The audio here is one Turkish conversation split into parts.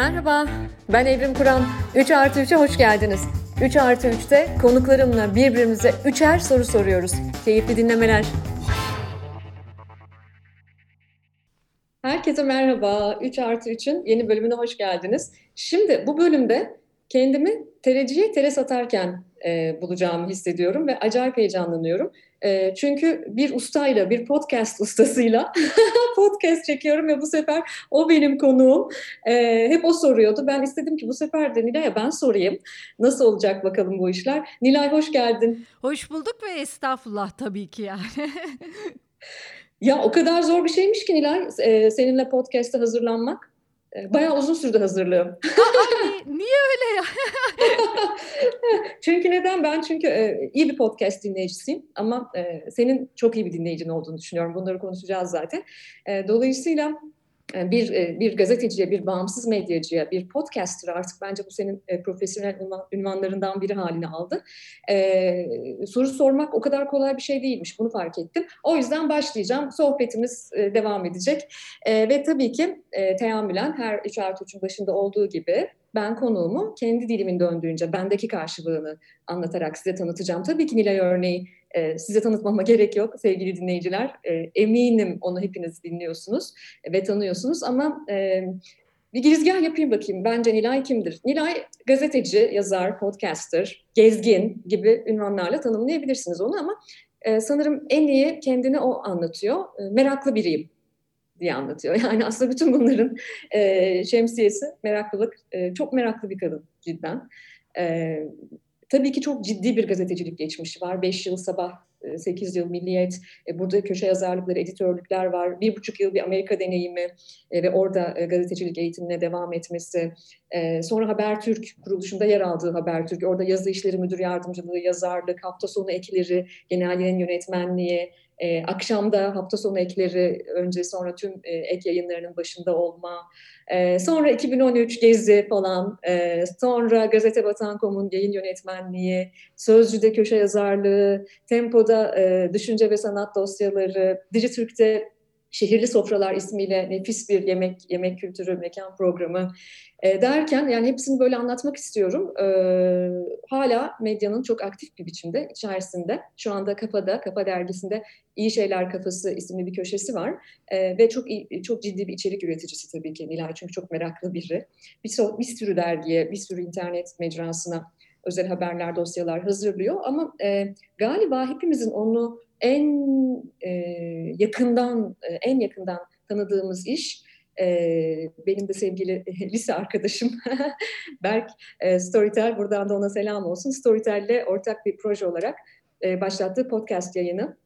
Merhaba, ben Evrim Kur'an. 3 artı 3'e hoş geldiniz. 3 artı 3'te konuklarımla birbirimize üçer soru soruyoruz. Keyifli dinlemeler. Herkese merhaba. 3 artı 3'ün yeni bölümüne hoş geldiniz. Şimdi bu bölümde kendimi tereciye tere satarken e, bulacağımı hissediyorum ve acayip heyecanlanıyorum. E, çünkü bir ustayla, bir podcast ustasıyla podcast çekiyorum ve bu sefer o benim konuğum. E, hep o soruyordu. Ben istedim ki bu sefer de Nilay'a ben sorayım. Nasıl olacak bakalım bu işler. Nilay hoş geldin. Hoş bulduk ve estağfurullah tabii ki yani. ya o kadar zor bir şeymiş ki Nilay e, seninle podcast'e hazırlanmak. E, bayağı uzun sürdü hazırlığım. Aa, niye öyle ya? çünkü neden? Ben çünkü e, iyi bir podcast dinleyicisiyim ama e, senin çok iyi bir dinleyicin olduğunu düşünüyorum. Bunları konuşacağız zaten. E, dolayısıyla bir e, bir gazeteciye, bir bağımsız medyacıya, bir podcaster artık bence bu senin e, profesyonel ünvanlarından biri haline aldı. Ee, soru sormak o kadar kolay bir şey değilmiş, bunu fark ettim. O yüzden başlayacağım, sohbetimiz e, devam edecek. E, ve tabii ki e, teamülen her 3 artı 3'ün başında olduğu gibi ben konuğumu kendi dilimin döndüğünce bendeki karşılığını anlatarak size tanıtacağım. Tabii ki Nilay örneği e, size tanıtmama gerek yok sevgili dinleyiciler. E, eminim onu hepiniz dinliyorsunuz ve tanıyorsunuz ama e, bir girizgah yapayım bakayım. Bence Nilay kimdir? Nilay gazeteci, yazar, podcaster, gezgin gibi ünvanlarla tanımlayabilirsiniz onu ama e, sanırım en iyi kendini o anlatıyor. E, meraklı biriyim diye anlatıyor. Yani aslında bütün bunların e, şemsiyesi meraklılık. E, çok meraklı bir kadın cidden. E, tabii ki çok ciddi bir gazetecilik geçmişi var. Beş yıl sabah 8 yıl Milliyet, e, burada köşe yazarlıkları, editörlükler var. Bir buçuk yıl bir Amerika deneyimi e, ve orada e, gazetecilik eğitimine devam etmesi. Sonra Habertürk kuruluşunda yer aldığı Habertürk, orada yazı işleri müdür yardımcılığı, yazarlık, hafta sonu ekleri, genel yayın yönetmenliği, e, akşamda hafta sonu ekleri önce sonra tüm e, ek yayınlarının başında olma. E, sonra 2013 Gezi falan. E, sonra Gazete Vatan.com'un yayın yönetmenliği, Sözcü'de köşe yazarlığı, Tempo'da e, düşünce ve sanat dosyaları, Dijitürk'te Şehirli Sofralar ismiyle nefis bir yemek yemek kültürü mekan programı e, derken yani hepsini böyle anlatmak istiyorum. E, hala medyanın çok aktif bir biçimde içerisinde. Şu anda Kapa'da, Kapa dergisinde İyi Şeyler Kafası isimli bir köşesi var. E, ve çok iyi, çok ciddi bir içerik üreticisi tabii ki Nilay çünkü çok meraklı biri. Bir, bir sürü dergiye, bir sürü internet mecrasına özel haberler, dosyalar hazırlıyor. Ama e, galiba hepimizin onu en e, yakından, e, en yakından tanıdığımız iş e, benim de sevgili lise arkadaşım Berk e, Storytel, buradan da ona selam olsun. Storytel'le ortak bir proje olarak e, başlattığı podcast yayını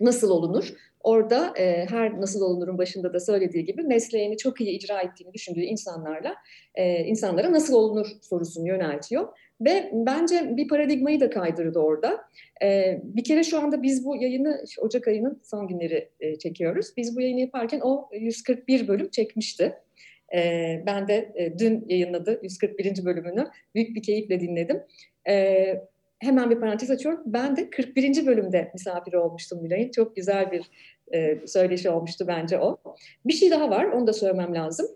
Nasıl Olunur? Orada e, her nasıl olunurun başında da söylediği gibi mesleğini çok iyi icra ettiğini düşündüğü insanlarla e, insanlara nasıl olunur sorusunu yöneltiyor. Ve bence bir paradigmayı da kaydırdı orada. Ee, bir kere şu anda biz bu yayını Ocak ayının son günleri e, çekiyoruz. Biz bu yayını yaparken o 141 bölüm çekmişti. Ee, ben de e, dün yayınladı 141. bölümünü. Büyük bir keyifle dinledim. Ee, hemen bir parantez açıyorum. Ben de 41. bölümde misafir olmuştum Nilay'ın. Çok güzel bir e, söyleşi olmuştu bence o. Bir şey daha var, onu da söylemem lazım.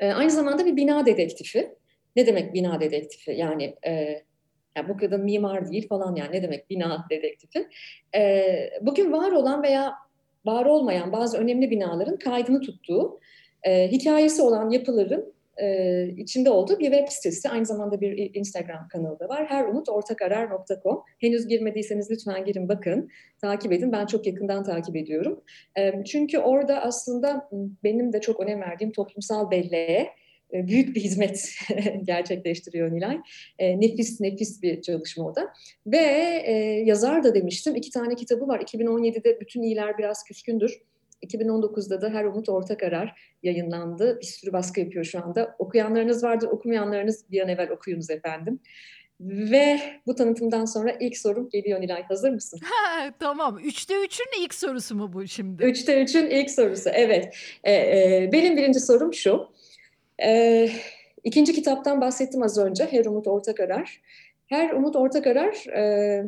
E, aynı zamanda bir bina dedektifi. Ne demek bina dedektifi? Yani, e, yani bu kadın mimar değil falan yani ne demek bina dedektifi? E, bugün var olan veya var olmayan bazı önemli binaların kaydını tuttuğu, e, hikayesi olan yapıların e, içinde olduğu bir web sitesi. Aynı zamanda bir Instagram kanalı da var. herumutortakarar.com. Henüz girmediyseniz lütfen girin bakın. Takip edin. Ben çok yakından takip ediyorum. E, çünkü orada aslında benim de çok önem verdiğim toplumsal belleğe büyük bir hizmet gerçekleştiriyor Nilay. E, nefis nefis bir çalışma o da. Ve e, yazar da demiştim. iki tane kitabı var. 2017'de Bütün iyiler Biraz Küskündür. 2019'da da Her Umut Orta Karar yayınlandı. Bir sürü baskı yapıyor şu anda. Okuyanlarınız vardır, okumayanlarınız bir an evvel okuyunuz efendim. Ve bu tanıtımdan sonra ilk sorum geliyor Nilay. Hazır mısın? Ha, tamam. Üçte üçün ilk sorusu mu bu şimdi? Üçte üçün ilk sorusu, evet. Ee, e, benim birinci sorum şu. Ee, ikinci kitaptan bahsettim az önce. Her Umut Orta Karar. Her Umut Orta Karar e,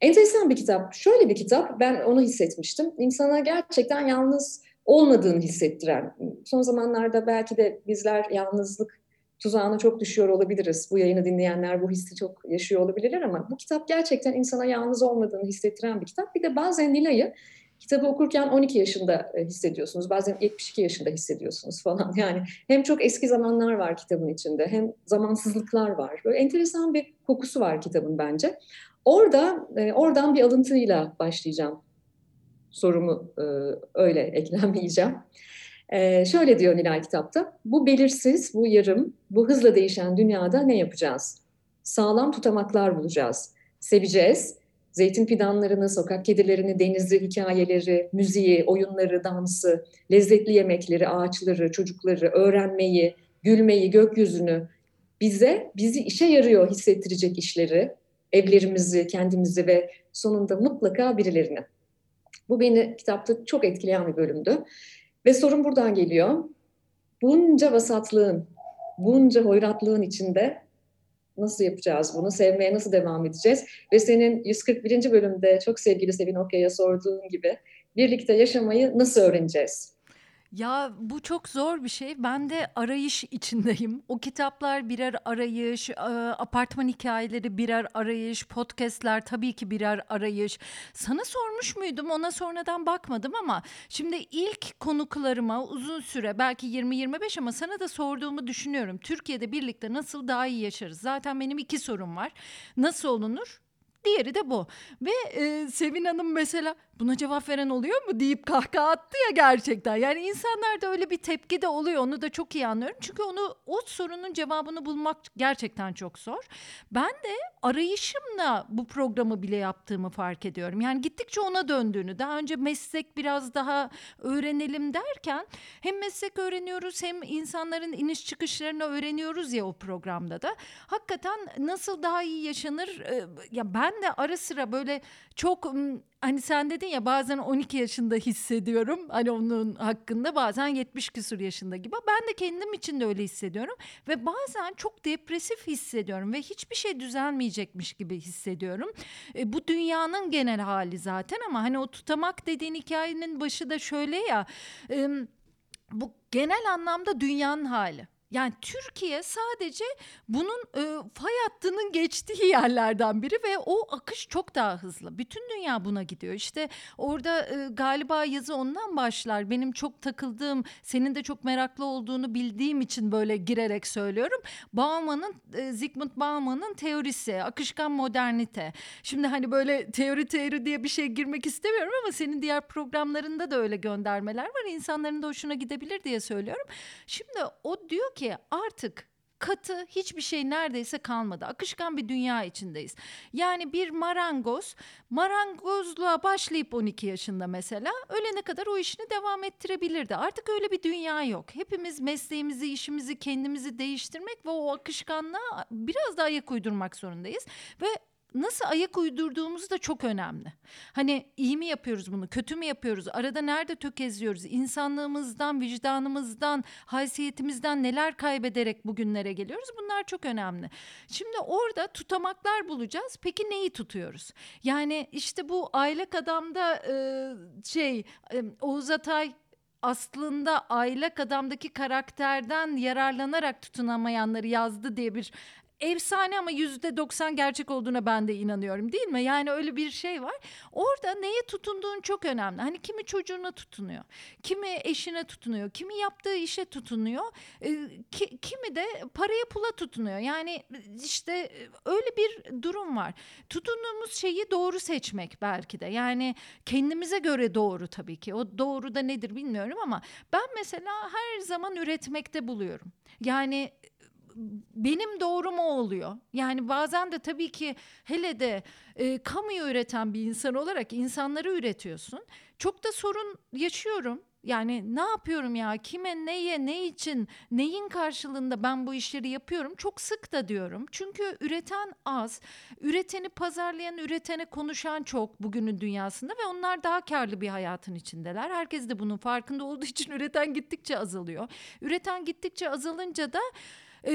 enteresan bir kitap. Şöyle bir kitap, ben onu hissetmiştim. İnsana gerçekten yalnız olmadığını hissettiren. Son zamanlarda belki de bizler yalnızlık tuzağına çok düşüyor olabiliriz. Bu yayını dinleyenler bu hissi çok yaşıyor olabilirler ama bu kitap gerçekten insana yalnız olmadığını hissettiren bir kitap. Bir de bazen Nilay'ı kitabı okurken 12 yaşında e, hissediyorsunuz. Bazen 72 yaşında hissediyorsunuz falan. Yani hem çok eski zamanlar var kitabın içinde hem zamansızlıklar var. Böyle enteresan bir kokusu var kitabın bence. Orada e, oradan bir alıntıyla başlayacağım. Sorumu e, öyle eklemleyeceğim. Şöyle diyor Nilay kitapta, bu belirsiz, bu yarım, bu hızla değişen dünyada ne yapacağız? Sağlam tutamaklar bulacağız. Seveceğiz, zeytin fidanlarını, sokak kedilerini, denizi, hikayeleri, müziği, oyunları, dansı, lezzetli yemekleri, ağaçları, çocukları, öğrenmeyi, gülmeyi, gökyüzünü, bize, bizi işe yarıyor hissettirecek işleri, evlerimizi, kendimizi ve sonunda mutlaka birilerini. Bu beni kitapta çok etkileyen bir bölümdü. Ve sorun buradan geliyor. Bunca vasatlığın, bunca hoyratlığın içinde nasıl yapacağız bunu? Sevmeye nasıl devam edeceğiz? Ve senin 141. bölümde çok sevgili Sevin Okya'ya sorduğun gibi birlikte yaşamayı nasıl öğreneceğiz? Ya bu çok zor bir şey. Ben de arayış içindeyim. O kitaplar birer arayış, apartman hikayeleri birer arayış, podcast'ler tabii ki birer arayış. Sana sormuş muydum? Ona sonradan bakmadım ama şimdi ilk konuklarıma uzun süre belki 20-25 ama sana da sorduğumu düşünüyorum. Türkiye'de birlikte nasıl daha iyi yaşarız? Zaten benim iki sorum var. Nasıl olunur? Diğeri de bu. Ve e, Sevin Hanım mesela buna cevap veren oluyor mu deyip kahkaha attı ya gerçekten. Yani insanlarda öyle bir tepki de oluyor. Onu da çok iyi anlıyorum. Çünkü onu o sorunun cevabını bulmak gerçekten çok zor. Ben de arayışımla bu programı bile yaptığımı fark ediyorum. Yani gittikçe ona döndüğünü. Daha önce meslek biraz daha öğrenelim derken hem meslek öğreniyoruz hem insanların iniş çıkışlarını öğreniyoruz ya o programda da. Hakikaten nasıl daha iyi yaşanır? Ya ben de ara sıra böyle çok hani sen dedin ya bazen 12 yaşında hissediyorum hani onun hakkında bazen 70 küsur yaşında gibi. Ben de kendim için de öyle hissediyorum ve bazen çok depresif hissediyorum ve hiçbir şey düzelmeyecekmiş gibi hissediyorum. E, bu dünyanın genel hali zaten ama hani o tutamak dediğin hikayenin başı da şöyle ya e, bu genel anlamda dünyanın hali. Yani Türkiye sadece bunun e, fay hattının geçtiği yerlerden biri ve o akış çok daha hızlı. Bütün dünya buna gidiyor. İşte orada e, galiba yazı ondan başlar. Benim çok takıldığım, senin de çok meraklı olduğunu bildiğim için böyle girerek söylüyorum. Bauman'ın, e, Zygmunt Bauman'ın teorisi, akışkan modernite. Şimdi hani böyle teori teori diye bir şey girmek istemiyorum ama senin diğer programlarında da öyle göndermeler var. İnsanların da hoşuna gidebilir diye söylüyorum. Şimdi o diyor ki ki artık katı hiçbir şey neredeyse kalmadı. Akışkan bir dünya içindeyiz. Yani bir marangoz marangozluğa başlayıp 12 yaşında mesela ölene kadar o işini devam ettirebilirdi. Artık öyle bir dünya yok. Hepimiz mesleğimizi, işimizi, kendimizi değiştirmek ve o akışkanlığa biraz daha ayak uydurmak zorundayız. Ve nasıl ayak uydurduğumuz da çok önemli. Hani iyi mi yapıyoruz bunu, kötü mü yapıyoruz? Arada nerede tökezliyoruz? İnsanlığımızdan, vicdanımızdan, haysiyetimizden neler kaybederek bugünlere geliyoruz? Bunlar çok önemli. Şimdi orada tutamaklar bulacağız. Peki neyi tutuyoruz? Yani işte bu aylak adamda e, şey e, Oğuz Atay aslında aylak adamdaki karakterden yararlanarak tutunamayanları yazdı diye bir efsane ama yüzde doksan gerçek olduğuna ben de inanıyorum değil mi? Yani öyle bir şey var. Orada neye tutunduğun çok önemli. Hani kimi çocuğuna tutunuyor, kimi eşine tutunuyor, kimi yaptığı işe tutunuyor, e, ki, kimi de paraya pula tutunuyor. Yani işte öyle bir durum var. Tutunduğumuz şeyi doğru seçmek belki de. Yani kendimize göre doğru tabii ki. O doğru da nedir bilmiyorum ama ben mesela her zaman üretmekte buluyorum. Yani benim doğru mu oluyor? Yani bazen de tabii ki hele de e, kamuyu üreten bir insan olarak insanları üretiyorsun. Çok da sorun yaşıyorum. Yani ne yapıyorum ya? Kime, neye, ne için, neyin karşılığında ben bu işleri yapıyorum? Çok sık da diyorum. Çünkü üreten az. Üreteni pazarlayan, üretene konuşan çok bugünün dünyasında ve onlar daha karlı bir hayatın içindeler. Herkes de bunun farkında olduğu için üreten gittikçe azalıyor. Üreten gittikçe azalınca da e,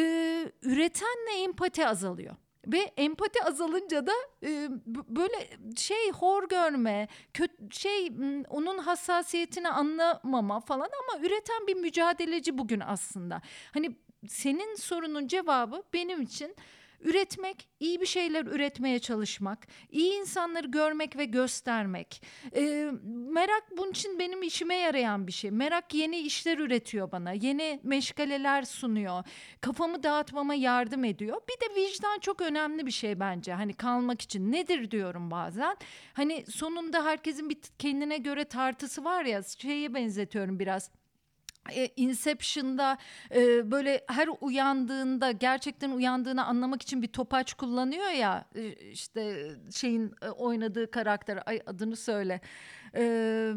üretenle empati azalıyor. Ve empati azalınca da e, böyle şey hor görme, kötü şey onun hassasiyetini anlamama falan ama üreten bir mücadeleci bugün aslında. Hani senin sorunun cevabı benim için Üretmek, iyi bir şeyler üretmeye çalışmak, iyi insanları görmek ve göstermek. E, merak bunun için benim işime yarayan bir şey. Merak yeni işler üretiyor bana, yeni meşgaleler sunuyor. Kafamı dağıtmama yardım ediyor. Bir de vicdan çok önemli bir şey bence. Hani kalmak için nedir diyorum bazen. Hani sonunda herkesin bir kendine göre tartısı var ya şeye benzetiyorum biraz e, Inception'da e, böyle her uyandığında gerçekten uyandığını anlamak için bir topaç kullanıyor ya e, işte şeyin e, oynadığı karakter ay adını söyle e,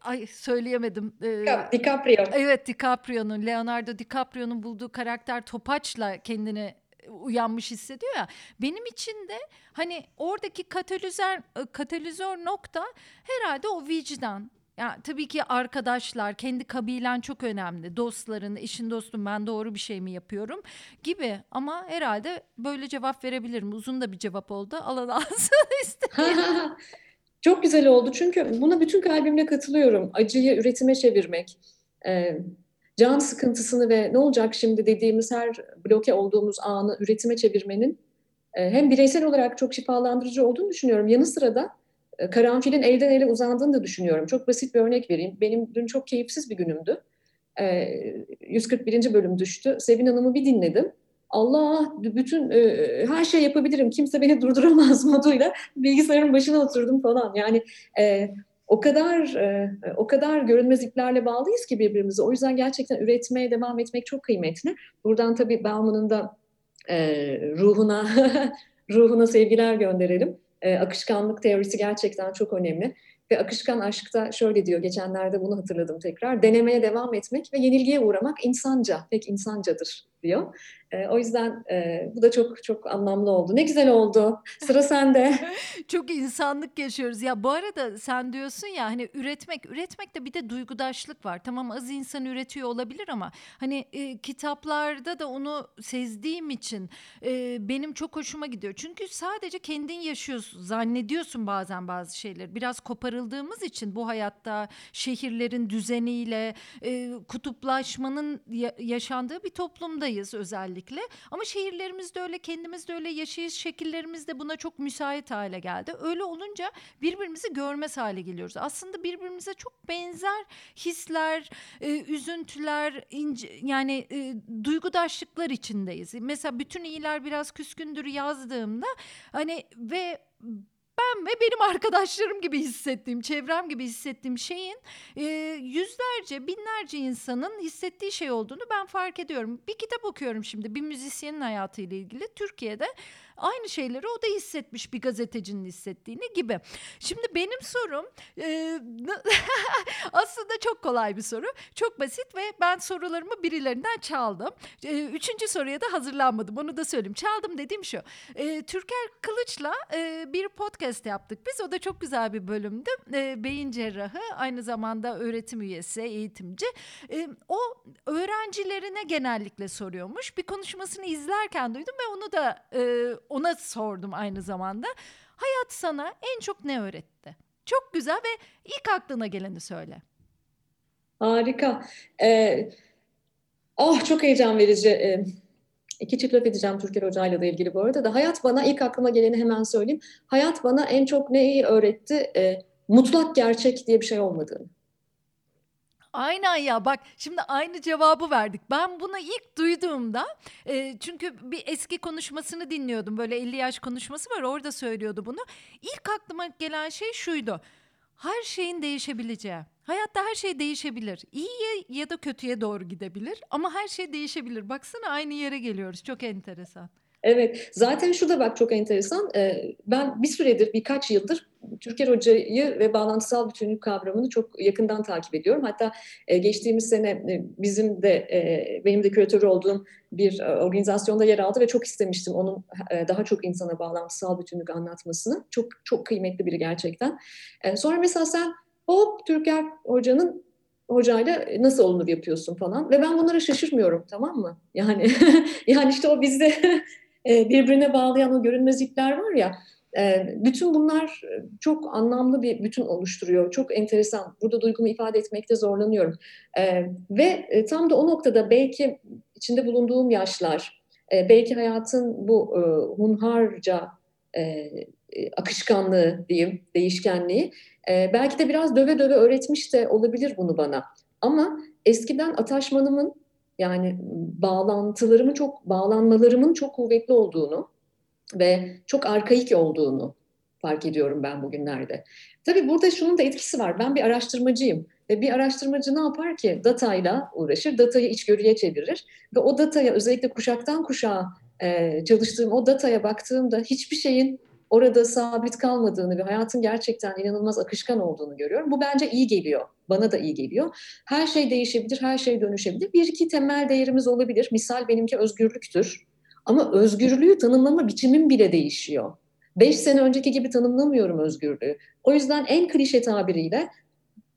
ay söyleyemedim e, DiCaprio evet DiCaprio'nun Leonardo DiCaprio'nun bulduğu karakter topaçla kendini uyanmış hissediyor ya. Benim için de hani oradaki katalizör katalizör nokta herhalde o vicdan. Ya tabii ki arkadaşlar, kendi kabilen çok önemli. Dostların, eşin dostum ben doğru bir şey mi yapıyorum gibi. Ama herhalde böyle cevap verebilirim. Uzun da bir cevap oldu. Alan alsın Çok güzel oldu çünkü buna bütün kalbimle katılıyorum. Acıyı üretime çevirmek, e, can sıkıntısını ve ne olacak şimdi dediğimiz her bloke olduğumuz anı üretime çevirmenin e, hem bireysel olarak çok şifalandırıcı olduğunu düşünüyorum. Yanı sıra da karanfilin elden ele uzandığını da düşünüyorum. Çok basit bir örnek vereyim. Benim dün çok keyifsiz bir günümdü. 141. E, bölüm düştü. Sevin Hanım'ı bir dinledim. Allah bütün e, her şey yapabilirim. Kimse beni durduramaz moduyla bilgisayarın başına oturdum falan. Yani e, o kadar e, o kadar görünmez iplerle bağlıyız ki birbirimize. O yüzden gerçekten üretmeye devam etmek çok kıymetli. Buradan tabii Bauman'ın da ruhuna ruhuna sevgiler gönderelim. E, akışkanlık teorisi gerçekten çok önemli. Ve akışkan aşkta şöyle diyor, geçenlerde bunu hatırladım tekrar. Denemeye devam etmek ve yenilgiye uğramak insanca, pek insancadır diyor. E, o yüzden e, bu da çok çok anlamlı oldu. Ne güzel oldu. Sıra sende. çok insanlık yaşıyoruz. Ya bu arada sen diyorsun ya hani üretmek, üretmekte bir de duygudaşlık var. Tamam az insan üretiyor olabilir ama hani e, kitaplarda da onu sezdiğim için e, benim çok hoşuma gidiyor. Çünkü sadece kendin yaşıyorsun, zannediyorsun bazen bazı şeyleri. Biraz koparıldığımız için bu hayatta şehirlerin düzeniyle, e, kutuplaşmanın ya- yaşandığı bir toplumdayız özellikle özellikle. Ama şehirlerimiz de öyle, kendimiz de öyle, yaşayış şekillerimiz de buna çok müsait hale geldi. Öyle olunca birbirimizi görmez hale geliyoruz. Aslında birbirimize çok benzer hisler, e, üzüntüler, ince, yani e, duygudaşlıklar içindeyiz. Mesela bütün iyiler biraz küskündür yazdığımda hani ve ben ve benim arkadaşlarım gibi hissettiğim, çevrem gibi hissettiğim şeyin e, yüzlerce, binlerce insanın hissettiği şey olduğunu ben fark ediyorum. Bir kitap okuyorum şimdi bir müzisyenin hayatıyla ilgili. Türkiye'de Aynı şeyleri o da hissetmiş bir gazetecinin hissettiğini gibi. Şimdi benim sorum e, aslında çok kolay bir soru. Çok basit ve ben sorularımı birilerinden çaldım. E, üçüncü soruya da hazırlanmadım. Onu da söyleyeyim. Çaldım dediğim şu. E, Türker Kılıç'la e, bir podcast yaptık biz. O da çok güzel bir bölümdü. E, beyin cerrahı aynı zamanda öğretim üyesi, eğitimci. E, o öğrencilerine genellikle soruyormuş. Bir konuşmasını izlerken duydum ve onu da e, ona sordum aynı zamanda. Hayat sana en çok ne öğretti? Çok güzel ve ilk aklına geleni söyle. Harika. Ee, oh çok heyecan verici. Ee, iki çift laf edeceğim Türker Hoca'yla da ilgili bu arada da. Hayat bana ilk aklıma geleni hemen söyleyeyim. Hayat bana en çok neyi öğretti? Ee, mutlak gerçek diye bir şey olmadığını. Aynen ya bak şimdi aynı cevabı verdik. Ben bunu ilk duyduğumda e, çünkü bir eski konuşmasını dinliyordum. Böyle 50 yaş konuşması var orada söylüyordu bunu. İlk aklıma gelen şey şuydu. Her şeyin değişebileceği. Hayatta her şey değişebilir. İyiye ya da kötüye doğru gidebilir ama her şey değişebilir. Baksana aynı yere geliyoruz. Çok enteresan. Evet, zaten şu da bak çok enteresan. Ee, ben bir süredir, birkaç yıldır Türker Hoca'yı ve bağlantısal bütünlük kavramını çok yakından takip ediyorum. Hatta e, geçtiğimiz sene e, bizim de, e, benim de küratör olduğum bir organizasyonda yer aldı ve çok istemiştim onun daha çok insana bağlantısal bütünlük anlatmasını. Çok çok kıymetli biri gerçekten. Sonra mesela sen hop Türker Hoca'nın hocayla nasıl olunur yapıyorsun falan ve ben bunlara şaşırmıyorum tamam mı? Yani yani işte o bizde E, birbirine bağlayan o görünmez ipler var ya e, bütün bunlar çok anlamlı bir bütün oluşturuyor. Çok enteresan. Burada duygumu ifade etmekte zorlanıyorum. E, ve tam da o noktada belki içinde bulunduğum yaşlar, e, belki hayatın bu e, hunharca e, e, akışkanlığı diyeyim, değişkenliği e, belki de biraz döve döve öğretmiş de olabilir bunu bana. Ama eskiden ataşmanımın yani bağlantılarımın çok, bağlanmalarımın çok kuvvetli olduğunu ve çok arkaik olduğunu fark ediyorum ben bugünlerde. Tabii burada şunun da etkisi var. Ben bir araştırmacıyım. Ve bir araştırmacı ne yapar ki? Datayla uğraşır, datayı içgörüye çevirir. Ve o dataya özellikle kuşaktan kuşağa e, çalıştığım o dataya baktığımda hiçbir şeyin orada sabit kalmadığını ve hayatın gerçekten inanılmaz akışkan olduğunu görüyorum. Bu bence iyi geliyor. Bana da iyi geliyor. Her şey değişebilir, her şey dönüşebilir. Bir iki temel değerimiz olabilir. Misal benimki özgürlüktür. Ama özgürlüğü tanımlama biçimim bile değişiyor. Beş sene önceki gibi tanımlamıyorum özgürlüğü. O yüzden en klişe tabiriyle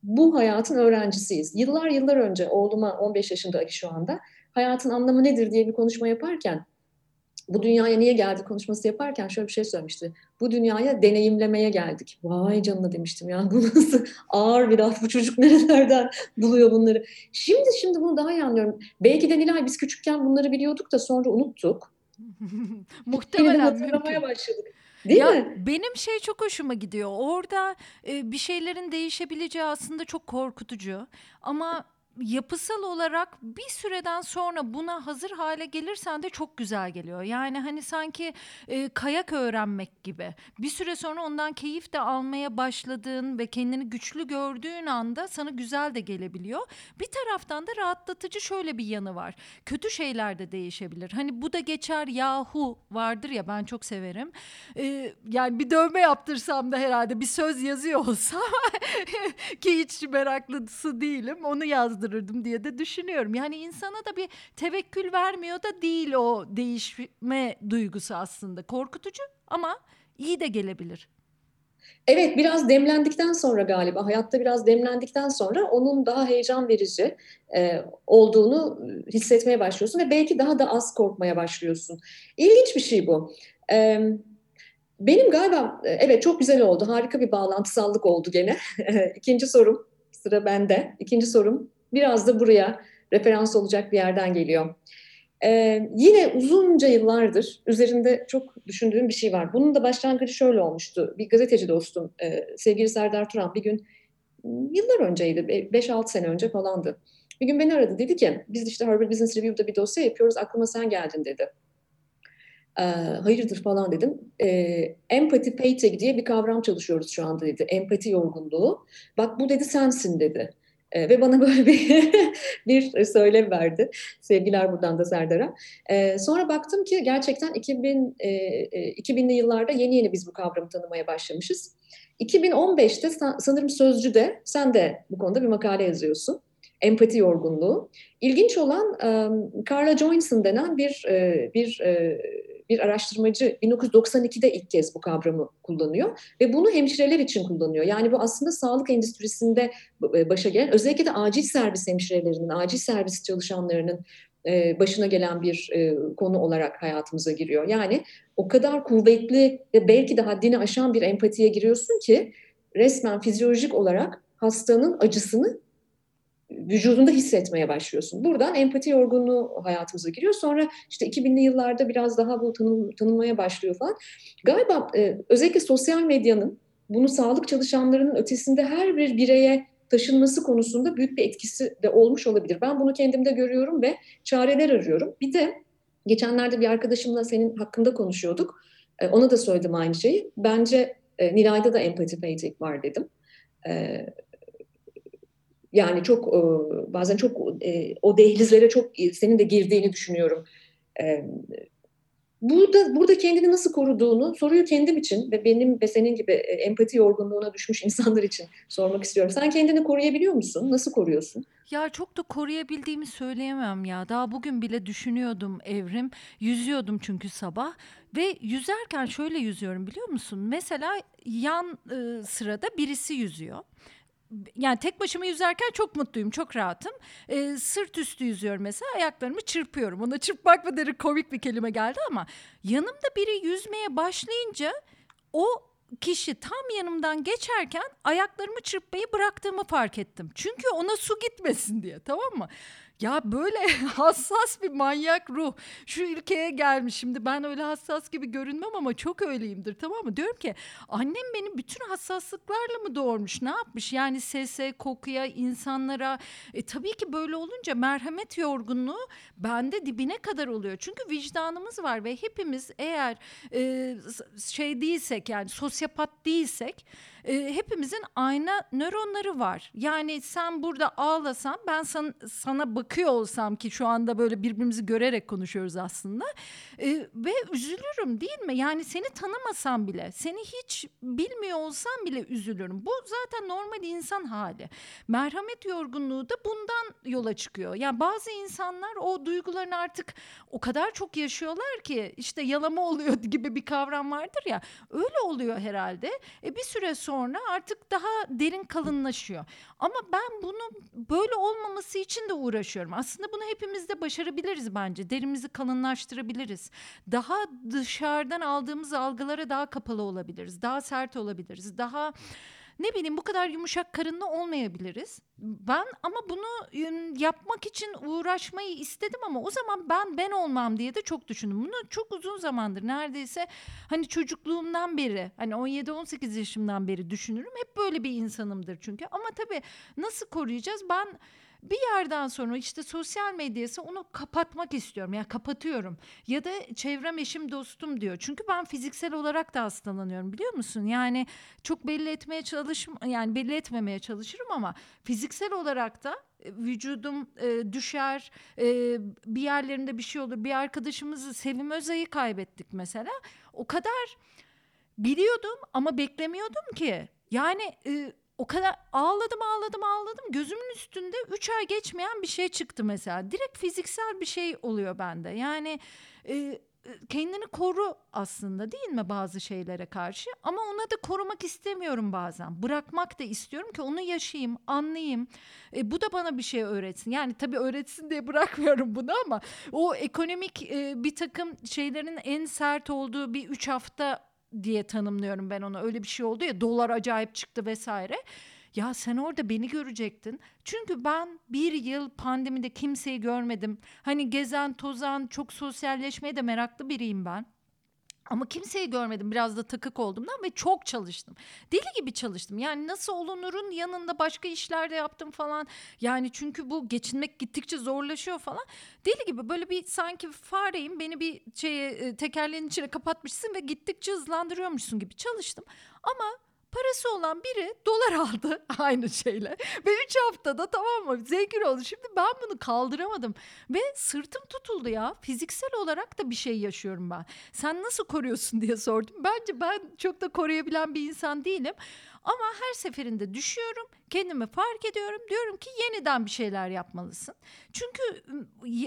bu hayatın öğrencisiyiz. Yıllar yıllar önce oğluma 15 yaşındaki şu anda hayatın anlamı nedir diye bir konuşma yaparken bu dünyaya niye geldik konuşması yaparken şöyle bir şey söylemişti. Bu dünyaya deneyimlemeye geldik. Vay canına demiştim ya bu nasıl ağır bir laf bu çocuk nerelerden buluyor bunları. Şimdi şimdi bunu daha iyi anlıyorum. Belki de Nilay biz küçükken bunları biliyorduk da sonra unuttuk. Muhtemelen hatırlamaya mümkün. başladık. Değil ya mi? benim şey çok hoşuma gidiyor. Orada e, bir şeylerin değişebileceği aslında çok korkutucu. Ama yapısal olarak bir süreden sonra buna hazır hale gelirsen de çok güzel geliyor. Yani hani sanki e, kayak öğrenmek gibi. Bir süre sonra ondan keyif de almaya başladığın ve kendini güçlü gördüğün anda sana güzel de gelebiliyor. Bir taraftan da rahatlatıcı şöyle bir yanı var. Kötü şeyler de değişebilir. Hani bu da geçer yahu vardır ya ben çok severim. E, yani bir dövme yaptırsam da herhalde bir söz yazıyor olsam ki hiç meraklısı değilim. Onu yazdım yazdırırdım diye de düşünüyorum. Yani insana da bir tevekkül vermiyor da değil o değişme duygusu aslında. Korkutucu ama iyi de gelebilir. Evet biraz demlendikten sonra galiba hayatta biraz demlendikten sonra onun daha heyecan verici e, olduğunu hissetmeye başlıyorsun ve belki daha da az korkmaya başlıyorsun. İlginç bir şey bu. E, benim galiba evet çok güzel oldu harika bir bağlantısallık oldu gene. İkinci sorum sıra bende. İkinci sorum biraz da buraya referans olacak bir yerden geliyor. Ee, yine uzunca yıllardır üzerinde çok düşündüğüm bir şey var. Bunun da başlangıcı şöyle olmuştu. Bir gazeteci dostum, e, sevgili Serdar Turan bir gün yıllar önceydi, 5-6 sene önce falandı. Bir gün beni aradı dedi ki biz işte Harvard Business Review'da bir dosya yapıyoruz aklıma sen geldin dedi. E, hayırdır falan dedim. E, empathy fatigue diye bir kavram çalışıyoruz şu anda dedi. Empati yorgunluğu. Bak bu dedi sensin dedi. E, ve bana böyle bir bir söylem verdi. Sevgiler buradan da Serdar'a. E, sonra baktım ki gerçekten 2000 e, 2000'li yıllarda yeni yeni biz bu kavramı tanımaya başlamışız. 2015'te sanırım Sözcü'de sen de bu konuda bir makale yazıyorsun. Empati yorgunluğu. İlginç olan Carla Joinson denen bir bir bir araştırmacı 1992'de ilk kez bu kavramı kullanıyor ve bunu hemşireler için kullanıyor. Yani bu aslında sağlık endüstrisinde e, başa gelen özellikle de acil servis hemşirelerinin, acil servis çalışanlarının e, başına gelen bir e, konu olarak hayatımıza giriyor. Yani o kadar kuvvetli ve belki de haddini aşan bir empatiye giriyorsun ki resmen fizyolojik olarak hastanın acısını vücudunda hissetmeye başlıyorsun. Buradan empati yorgunluğu hayatımıza giriyor. Sonra işte 2000'li yıllarda biraz daha bu tanım, tanınmaya başlıyor falan. Galiba e, özellikle sosyal medyanın bunu sağlık çalışanlarının ötesinde her bir bireye taşınması konusunda büyük bir etkisi de olmuş olabilir. Ben bunu kendimde görüyorum ve çareler arıyorum. Bir de geçenlerde bir arkadaşımla senin hakkında konuşuyorduk. E, ona da söyledim aynı şeyi. Bence e, Nilay'da da empati fatigue var dedim. E, yani çok bazen çok o dehlizlere çok senin de girdiğini düşünüyorum. Burada burada kendini nasıl koruduğunu soruyu kendim için ve benim ve senin gibi empati yorgunluğuna düşmüş insanlar için sormak istiyorum. Sen kendini koruyabiliyor musun? Nasıl koruyorsun? Ya çok da koruyabildiğimi söyleyemem ya. Daha bugün bile düşünüyordum Evrim. Yüzüyordum çünkü sabah ve yüzerken şöyle yüzüyorum biliyor musun? Mesela yan sırada birisi yüzüyor yani tek başıma yüzerken çok mutluyum, çok rahatım. Ee, sırt üstü yüzüyorum mesela, ayaklarımı çırpıyorum. Ona çırpmak mı derim komik bir kelime geldi ama yanımda biri yüzmeye başlayınca o kişi tam yanımdan geçerken ayaklarımı çırpmayı bıraktığımı fark ettim. Çünkü ona su gitmesin diye tamam mı? Ya böyle hassas bir manyak ruh şu ülkeye gelmiş. Şimdi ben öyle hassas gibi görünmem ama çok öyleyimdir tamam mı? Diyorum ki annem beni bütün hassaslıklarla mı doğurmuş? Ne yapmış? Yani sese, kokuya, insanlara. E, tabii ki böyle olunca merhamet yorgunluğu bende dibine kadar oluyor. Çünkü vicdanımız var ve hepimiz eğer e, şey değilsek yani sosyopat değilsek e, hepimizin ayna nöronları var. Yani sen burada ağlasan ben san, sana bakıyor olsam ki şu anda böyle birbirimizi görerek konuşuyoruz aslında e, ve üzülürüm değil mi? Yani seni tanımasam bile seni hiç bilmiyor olsam bile üzülürüm. Bu zaten normal insan hali. Merhamet yorgunluğu da bundan yola çıkıyor. Yani bazı insanlar o duygularını artık o kadar çok yaşıyorlar ki işte yalama oluyor gibi bir kavram vardır ya öyle oluyor herhalde. E bir süre sonra artık daha derin kalınlaşıyor. Ama ben bunu böyle olmaması için de uğraşıyorum. Aslında bunu hepimiz de başarabiliriz bence. Derimizi kalınlaştırabiliriz. Daha dışarıdan aldığımız algılara daha kapalı olabiliriz. Daha sert olabiliriz. Daha ne bileyim bu kadar yumuşak karınlı olmayabiliriz. Ben ama bunu yapmak için uğraşmayı istedim ama o zaman ben ben olmam diye de çok düşündüm. Bunu çok uzun zamandır neredeyse hani çocukluğumdan beri hani 17-18 yaşımdan beri düşünürüm. Hep böyle bir insanımdır çünkü. Ama tabii nasıl koruyacağız? Ben bir yerden sonra işte sosyal medyası onu kapatmak istiyorum. Yani kapatıyorum. Ya da çevrem eşim dostum diyor. Çünkü ben fiziksel olarak da hastalanıyorum biliyor musun? Yani çok belli etmeye çalışım yani belli etmemeye çalışırım ama fiziksel olarak da e, vücudum e, düşer e, bir yerlerinde bir şey olur bir arkadaşımızı Sevim Özay'ı kaybettik mesela o kadar biliyordum ama beklemiyordum ki yani e, o kadar ağladım ağladım ağladım. Gözümün üstünde 3 ay geçmeyen bir şey çıktı mesela. Direkt fiziksel bir şey oluyor bende. Yani e, kendini koru aslında değil mi bazı şeylere karşı? Ama ona da korumak istemiyorum bazen. Bırakmak da istiyorum ki onu yaşayayım anlayayım. E, bu da bana bir şey öğretsin. Yani tabii öğretsin diye bırakmıyorum bunu ama o ekonomik e, bir takım şeylerin en sert olduğu bir üç hafta diye tanımlıyorum ben onu. Öyle bir şey oldu ya dolar acayip çıktı vesaire. Ya sen orada beni görecektin. Çünkü ben bir yıl pandemide kimseyi görmedim. Hani gezen, tozan, çok sosyalleşmeye de meraklı biriyim ben. Ama kimseyi görmedim. Biraz da takık olduğumdan ve çok çalıştım. Deli gibi çalıştım. Yani nasıl olunurun yanında başka işlerde yaptım falan. Yani çünkü bu geçinmek gittikçe zorlaşıyor falan. Deli gibi böyle bir sanki fareyim beni bir şeye e, tekerleğin içine kapatmışsın ve gittikçe hızlandırıyormuşsun gibi çalıştım. Ama parası olan biri dolar aldı aynı şeyle ve 3 haftada tamam mı zengin oldu. Şimdi ben bunu kaldıramadım ve sırtım tutuldu ya fiziksel olarak da bir şey yaşıyorum ben. Sen nasıl koruyorsun diye sordum. Bence ben çok da koruyabilen bir insan değilim. Ama her seferinde düşüyorum, kendimi fark ediyorum. Diyorum ki yeniden bir şeyler yapmalısın. Çünkü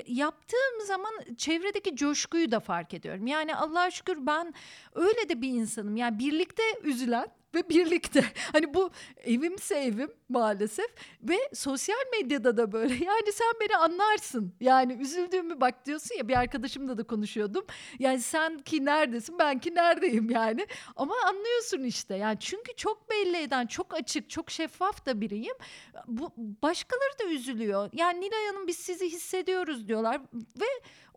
yaptığım zaman çevredeki coşkuyu da fark ediyorum. Yani Allah'a şükür ben öyle de bir insanım. Yani birlikte üzülen ve birlikte. Hani bu evimse evim maalesef ve sosyal medyada da böyle. Yani sen beni anlarsın. Yani üzüldüğümü bak diyorsun ya bir arkadaşımla da konuşuyordum. Yani sen ki neredesin ben ki neredeyim yani. Ama anlıyorsun işte. Yani çünkü çok belli eden, çok açık, çok şeffaf da biriyim. Bu başkaları da üzülüyor. Yani Nilay Hanım biz sizi hissediyoruz diyorlar ve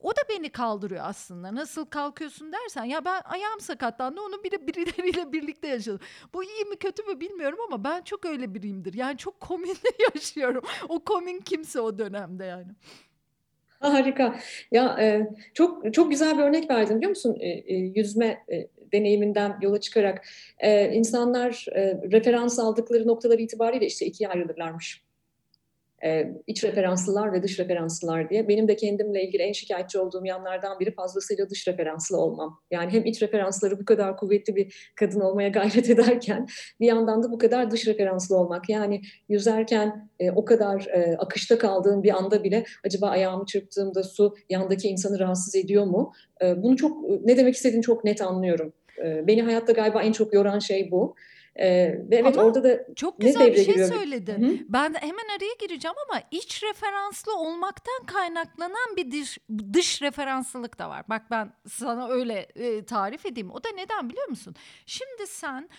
o da beni kaldırıyor aslında. Nasıl kalkıyorsun dersen ya ben ayağım sakatlandı onu biri birileriyle birlikte yaşadım. Bu iyi mi kötü mü bilmiyorum ama ben çok öyle biriyimdir. Yani çok komün yaşıyorum. O komün kimse o dönemde yani. Harika. Ya e, çok çok güzel bir örnek verdin biliyor musun? E, e, yüzme e, deneyiminden yola çıkarak e, insanlar e, referans aldıkları noktalar itibariyle işte ikiye ayrılırlarmış e, iç referanslılar ve dış referanslılar diye. Benim de kendimle ilgili en şikayetçi olduğum yanlardan biri fazlasıyla dış referanslı olmam. Yani hem iç referansları bu kadar kuvvetli bir kadın olmaya gayret ederken bir yandan da bu kadar dış referanslı olmak. Yani yüzerken e, o kadar e, akışta kaldığım bir anda bile acaba ayağımı çırptığımda su yandaki insanı rahatsız ediyor mu? E, bunu çok ne demek istediğini çok net anlıyorum. E, beni hayatta galiba en çok yoran şey bu. Ee, ve evet ama orada da çok güzel bir şey giriyor? söyledin. Hı-hı. Ben de hemen araya gireceğim ama iç referanslı olmaktan kaynaklanan bir dış, dış referanslılık da var. Bak ben sana öyle e, tarif edeyim. O da neden biliyor musun? Şimdi sen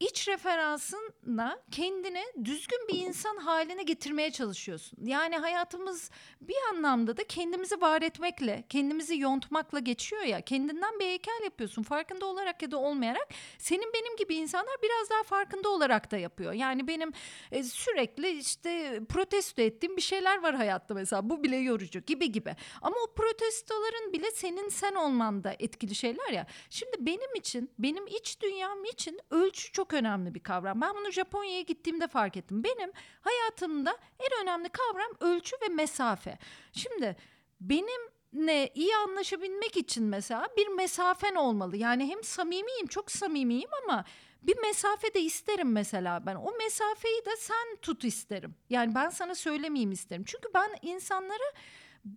iç referansınla kendini düzgün bir insan haline getirmeye çalışıyorsun. Yani hayatımız bir anlamda da kendimizi var etmekle, kendimizi yontmakla geçiyor ya. Kendinden bir heykel yapıyorsun farkında olarak ya da olmayarak. Senin benim gibi insanlar biraz daha farkında olarak da yapıyor. Yani benim e, sürekli işte protesto ettiğim bir şeyler var hayatta mesela. Bu bile yorucu gibi gibi. Ama o protestoların bile senin sen olmanda etkili şeyler ya. Şimdi benim için, benim iç dünyam için ölçü çok önemli bir kavram. Ben bunu Japonya'ya gittiğimde fark ettim. Benim hayatımda en önemli kavram ölçü ve mesafe. Şimdi benim ne iyi anlaşabilmek için mesela bir mesafen olmalı. Yani hem samimiyim, çok samimiyim ama bir mesafe de isterim mesela ben. O mesafeyi de sen tut isterim. Yani ben sana söylemeyeyim isterim. Çünkü ben insanlara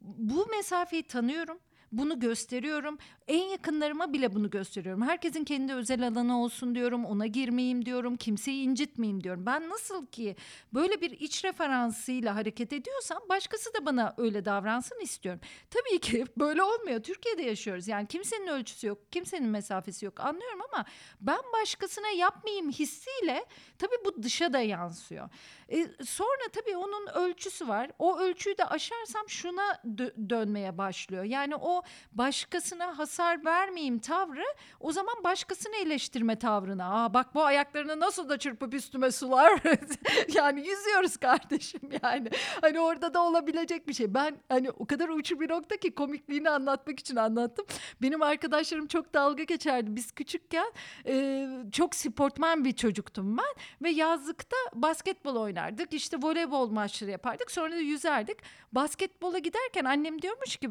bu mesafeyi tanıyorum. Bunu gösteriyorum. En yakınlarıma bile bunu gösteriyorum. Herkesin kendi özel alanı olsun diyorum. Ona girmeyeyim diyorum. Kimseyi incitmeyeyim diyorum. Ben nasıl ki böyle bir iç referansıyla hareket ediyorsam başkası da bana öyle davransın istiyorum. Tabii ki böyle olmuyor. Türkiye'de yaşıyoruz. Yani kimsenin ölçüsü yok. Kimsenin mesafesi yok. Anlıyorum ama ben başkasına yapmayayım hissiyle tabii bu dışa da yansıyor. E, sonra tabii onun ölçüsü var. O ölçüyü de aşarsam şuna dö- dönmeye başlıyor. Yani o başkasına hasar vermeyeyim tavrı o zaman başkasını eleştirme tavrına. Aa bak bu ayaklarını nasıl da çırpıp üstüme sular. yani yüzüyoruz kardeşim yani. Hani orada da olabilecek bir şey. Ben hani o kadar uçu bir nokta ki komikliğini anlatmak için anlattım. Benim arkadaşlarım çok dalga geçerdi. Biz küçükken e, çok sportman bir çocuktum ben ve yazlıkta basketbol oynardık. İşte voleybol maçları yapardık. Sonra da yüzerdik. Basketbola giderken annem diyormuş ki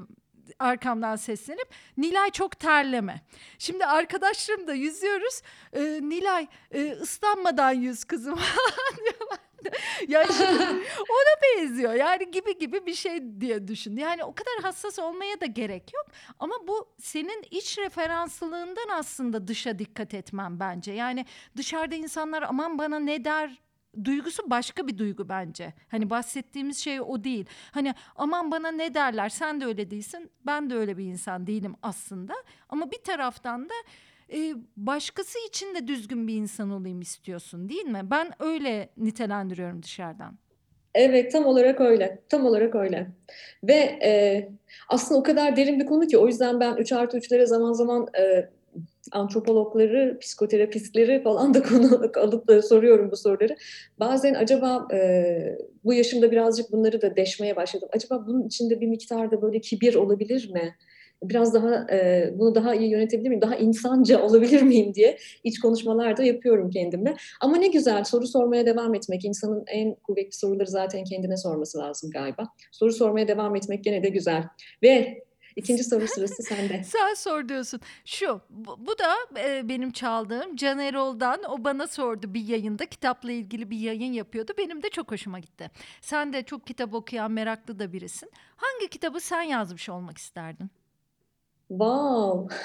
arkamdan seslenip Nilay çok terleme. Şimdi arkadaşlarım da yüzüyoruz. E, Nilay e, ıslanmadan yüz kızım diyorlar. şimdi ona benziyor yani gibi gibi bir şey diye düşün. Yani o kadar hassas olmaya da gerek yok. Ama bu senin iç referanslığından aslında dışa dikkat etmem bence. Yani dışarıda insanlar aman bana ne der duygusu başka bir duygu bence. Hani bahsettiğimiz şey o değil. Hani aman bana ne derler sen de öyle değilsin ben de öyle bir insan değilim aslında. Ama bir taraftan da e, başkası için de düzgün bir insan olayım istiyorsun değil mi? Ben öyle nitelendiriyorum dışarıdan. Evet tam olarak öyle. Tam olarak öyle. Ve e, aslında o kadar derin bir konu ki o yüzden ben 3 artı 3'lere zaman zaman e, antropologları, psikoterapistleri falan da konu alıp soruyorum bu soruları. Bazen acaba e, bu yaşımda birazcık bunları da deşmeye başladım. Acaba bunun içinde bir miktarda böyle kibir olabilir mi? Biraz daha e, bunu daha iyi yönetebilir miyim? Daha insanca olabilir miyim diye iç konuşmalar da yapıyorum kendimle. Ama ne güzel soru sormaya devam etmek. İnsanın en kuvvetli soruları zaten kendine sorması lazım galiba. Soru sormaya devam etmek gene de güzel. Ve İkinci soru sırası sende. Sen sor diyorsun. Şu, bu, bu da e, benim çaldığım Can Erol'dan o bana sordu bir yayında kitapla ilgili bir yayın yapıyordu. Benim de çok hoşuma gitti. Sen de çok kitap okuyan meraklı da birisin. Hangi kitabı sen yazmış olmak isterdin? Wow.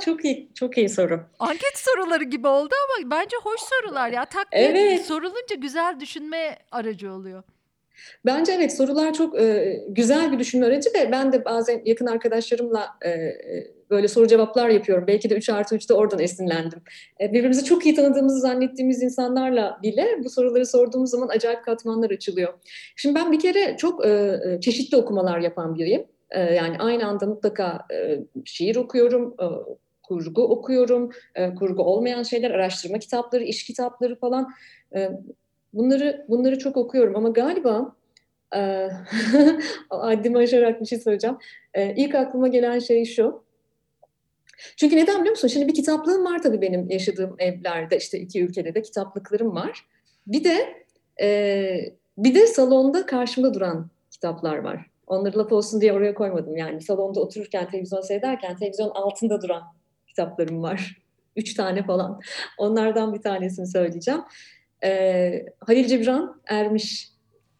çok iyi, çok iyi soru. Anket soruları gibi oldu ama bence hoş sorular ya. Tak evet. sorulunca güzel düşünme aracı oluyor. Bence evet sorular çok e, güzel bir düşünme aracı ve ben de bazen yakın arkadaşlarımla e, böyle soru cevaplar yapıyorum. Belki de 3 artı 3'te oradan esinlendim. E, birbirimizi çok iyi tanıdığımızı zannettiğimiz insanlarla bile bu soruları sorduğumuz zaman acayip katmanlar açılıyor. Şimdi ben bir kere çok e, çeşitli okumalar yapan biriyim. E, yani aynı anda mutlaka e, şiir okuyorum, e, kurgu okuyorum, e, kurgu olmayan şeyler, araştırma kitapları, iş kitapları falan. E, Bunları bunları çok okuyorum ama galiba e, haddimi aşarak bir şey söyleyeceğim. E, ilk aklıma gelen şey şu. Çünkü neden biliyor musun? Şimdi bir kitaplığım var tabii benim yaşadığım evlerde işte iki ülkede de kitaplıklarım var. Bir de e, bir de salonda karşımda duran kitaplar var. Onları laf olsun diye oraya koymadım. Yani salonda otururken, televizyon seyrederken televizyon altında duran kitaplarım var. Üç tane falan. Onlardan bir tanesini söyleyeceğim. E, Halil Cibran Ermiş.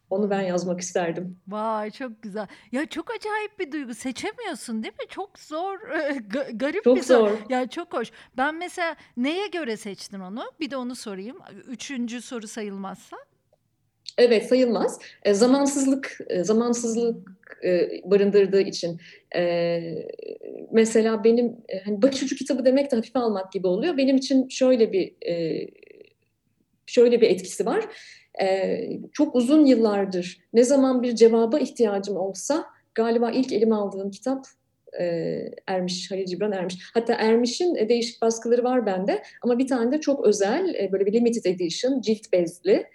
Onu ben yazmak isterdim. Vay çok güzel. Ya çok acayip bir duygu. Seçemiyorsun değil mi? Çok zor, garip çok bir zor. Ya çok hoş. Ben mesela neye göre seçtin onu? Bir de onu sorayım. Üçüncü soru sayılmazsa. Evet sayılmaz. E, zamansızlık e, zamansızlık e, barındırdığı için e, mesela benim e, hani başucu kitabı demek de hafife almak gibi oluyor. Benim için şöyle bir e, şöyle bir etkisi var. E, çok uzun yıllardır ne zaman bir cevaba ihtiyacım olsa galiba ilk elime aldığım kitap e, Ermiş, Halil Cibran Ermiş. Hatta Ermiş'in e, değişik baskıları var bende ama bir tane de çok özel e, böyle bir limited edition cilt bezli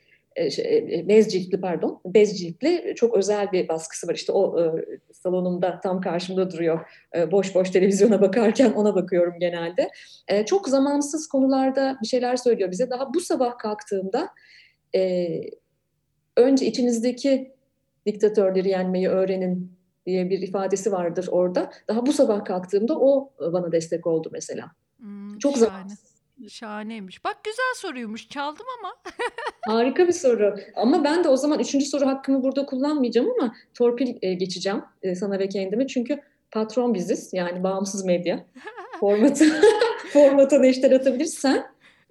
bez ciltli pardon, bez ciltli çok özel bir baskısı var. İşte o e, salonumda tam karşımda duruyor. E, boş boş televizyona bakarken ona bakıyorum genelde. E, çok zamansız konularda bir şeyler söylüyor bize. Daha bu sabah kalktığımda e, önce içinizdeki diktatörleri yenmeyi öğrenin diye bir ifadesi vardır orada. Daha bu sabah kalktığımda o bana destek oldu mesela. Hmm, çok zamansız. Şahaneymiş. Bak güzel soruymuş. Çaldım ama. Harika bir soru. Ama ben de o zaman üçüncü soru hakkımı burada kullanmayacağım ama torpil e, geçeceğim e, sana ve kendime. Çünkü patron biziz. Yani bağımsız medya. Formatı, formatı neşter atabilirsen.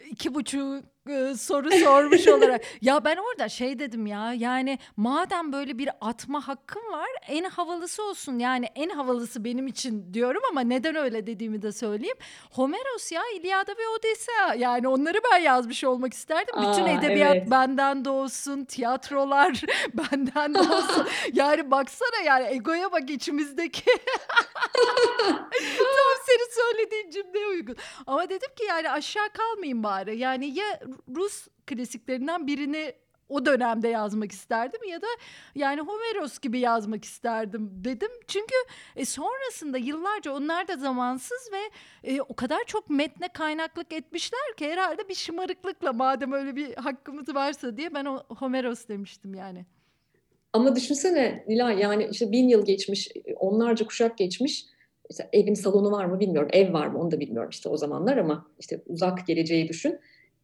İki buçuk soru sormuş olarak. Ya ben orada şey dedim ya yani madem böyle bir atma hakkım var en havalısı olsun. Yani en havalısı benim için diyorum ama neden öyle dediğimi de söyleyeyim. Homeros ya İlyada ve Odessa yani onları ben yazmış olmak isterdim. Aa, Bütün edebiyat evet. benden doğsun, tiyatrolar benden doğsun. yani baksana yani egoya bak içimizdeki. Tam senin söylediğin cümleye uygun. Ama dedim ki yani aşağı kalmayayım bari. Yani ya Rus klasiklerinden birini o dönemde yazmak isterdim ya da yani Homeros gibi yazmak isterdim dedim. Çünkü e, sonrasında yıllarca onlar da zamansız ve e, o kadar çok metne kaynaklık etmişler ki herhalde bir şımarıklıkla madem öyle bir hakkımız varsa diye ben o Homeros demiştim yani. Ama düşünsene Nilay yani işte bin yıl geçmiş, onlarca kuşak geçmiş. İşte evin salonu var mı bilmiyorum, ev var mı onu da bilmiyorum işte o zamanlar ama işte uzak geleceği düşün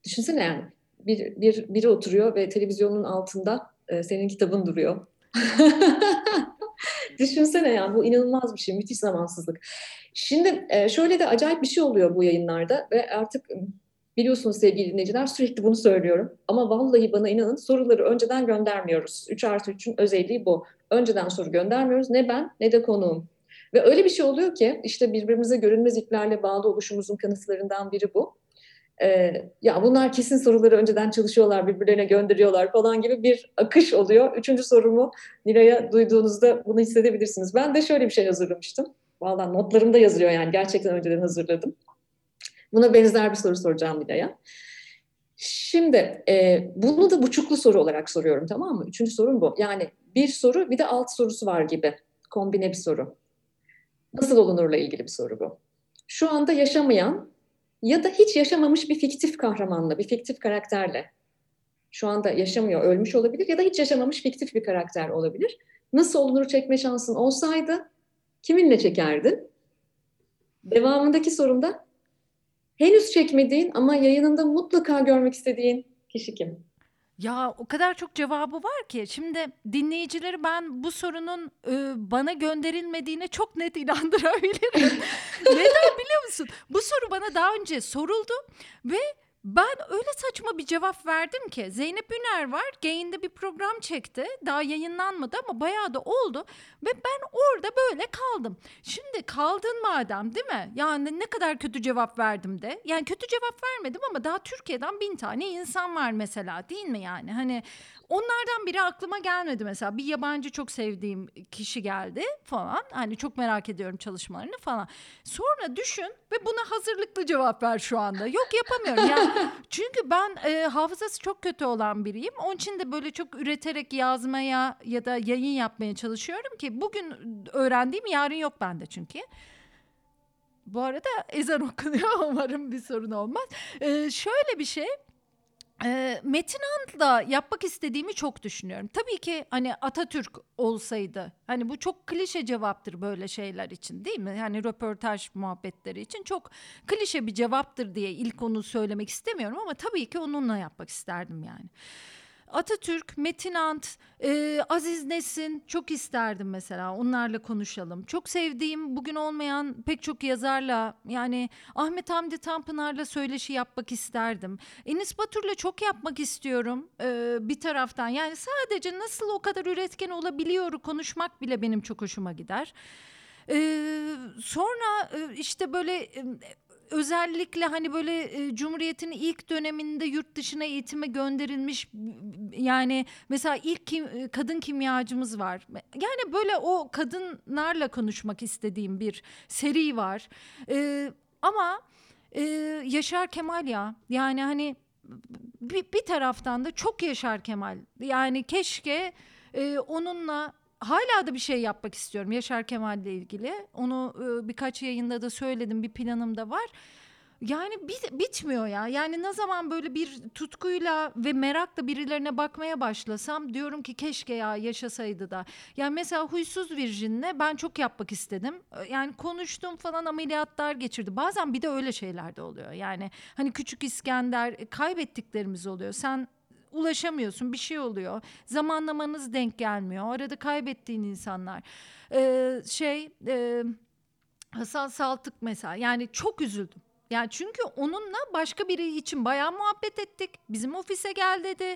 Düşünsene yani bir, bir biri oturuyor ve televizyonun altında e, senin kitabın duruyor. Düşünsene yani bu inanılmaz bir şey, müthiş zamansızlık. Şimdi e, şöyle de acayip bir şey oluyor bu yayınlarda ve artık biliyorsunuz sevgili dinleyiciler sürekli bunu söylüyorum. Ama vallahi bana inanın soruları önceden göndermiyoruz. 3 artı 3'ün özelliği bu. Önceden soru göndermiyoruz ne ben ne de konuğum. Ve öyle bir şey oluyor ki işte birbirimize görünmez iplerle bağlı oluşumuzun kanıtlarından biri bu e, ya bunlar kesin soruları önceden çalışıyorlar, birbirlerine gönderiyorlar falan gibi bir akış oluyor. Üçüncü sorumu Nilay'a duyduğunuzda bunu hissedebilirsiniz. Ben de şöyle bir şey hazırlamıştım. Valla notlarımda yazılıyor yani gerçekten önceden hazırladım. Buna benzer bir soru soracağım Nilay'a. Şimdi e, bunu da buçuklu soru olarak soruyorum tamam mı? Üçüncü sorum bu. Yani bir soru bir de alt sorusu var gibi. Kombine bir soru. Nasıl olunurla ilgili bir soru bu. Şu anda yaşamayan ya da hiç yaşamamış bir fiktif kahramanla, bir fiktif karakterle şu anda yaşamıyor, ölmüş olabilir ya da hiç yaşamamış fiktif bir karakter olabilir. Nasıl olunur çekme şansın olsaydı kiminle çekerdin? Devamındaki sorumda henüz çekmediğin ama yayınında mutlaka görmek istediğin kişi kim? Ya, o kadar çok cevabı var ki. Şimdi dinleyicileri ben bu sorunun, ııı, bana gönderilmediğine çok net inandırabilirim. Neden biliyor musun? Bu soru bana daha önce soruldu ve ben öyle saçma bir cevap verdim ki Zeynep Üner var. Gain'de bir program çekti. Daha yayınlanmadı ama bayağı da oldu. Ve ben orada böyle kaldım. Şimdi kaldın madem değil mi? Yani ne kadar kötü cevap verdim de. Yani kötü cevap vermedim ama daha Türkiye'den bin tane insan var mesela değil mi yani? Hani Onlardan biri aklıma gelmedi mesela. Bir yabancı çok sevdiğim kişi geldi falan. Hani çok merak ediyorum çalışmalarını falan. Sonra düşün ve buna hazırlıklı cevap ver şu anda. Yok yapamıyorum. Yani çünkü ben e, hafızası çok kötü olan biriyim. Onun için de böyle çok üreterek yazmaya ya da yayın yapmaya çalışıyorum ki bugün öğrendiğim yarın yok bende çünkü. Bu arada ezan okunuyor. Umarım bir sorun olmaz. Ee, şöyle bir şey. Metin And'la yapmak istediğimi çok düşünüyorum. Tabii ki, hani, Atatürk olsaydı, hani, bu çok klişe cevaptır böyle şeyler için, değil mi? Yani, röportaj muhabbetleri için çok klişe bir cevaptır diye ilk onu söylemek istemiyorum ama tabii ki onunla yapmak isterdim yani. Atatürk, Metin Ant, e, Aziz Nesin çok isterdim mesela onlarla konuşalım. Çok sevdiğim bugün olmayan pek çok yazarla yani Ahmet Hamdi Tanpınar'la söyleşi yapmak isterdim. Enis Batur'la çok yapmak istiyorum e, bir taraftan. Yani sadece nasıl o kadar üretken olabiliyor konuşmak bile benim çok hoşuma gider. Ee, sonra işte böyle özellikle hani böyle e, Cumhuriyet'in ilk döneminde yurt dışına eğitime gönderilmiş yani mesela ilk kim, e, kadın kimyacımız var. Yani böyle o kadınlarla konuşmak istediğim bir seri var. E, ama e, Yaşar Kemal ya yani hani bir, bir taraftan da çok Yaşar Kemal. Yani keşke e, onunla hala da bir şey yapmak istiyorum Yaşar Kemal ile ilgili. Onu e, birkaç yayında da söyledim. Bir planım da var. Yani bit, bitmiyor ya. Yani ne zaman böyle bir tutkuyla ve merakla birilerine bakmaya başlasam diyorum ki keşke ya yaşasaydı da. Yani mesela Huysuz Virjin'le ben çok yapmak istedim. Yani konuştum falan ameliyatlar geçirdi. Bazen bir de öyle şeyler de oluyor. Yani hani Küçük İskender e, kaybettiklerimiz oluyor. Sen ulaşamıyorsun bir şey oluyor. Zamanlamanız denk gelmiyor. Arada kaybettiğin insanlar. Ee, şey e, Hasan Saltık mesela yani çok üzüldüm. Yani çünkü onunla başka biri için bayağı muhabbet ettik. Bizim ofise gel dedi.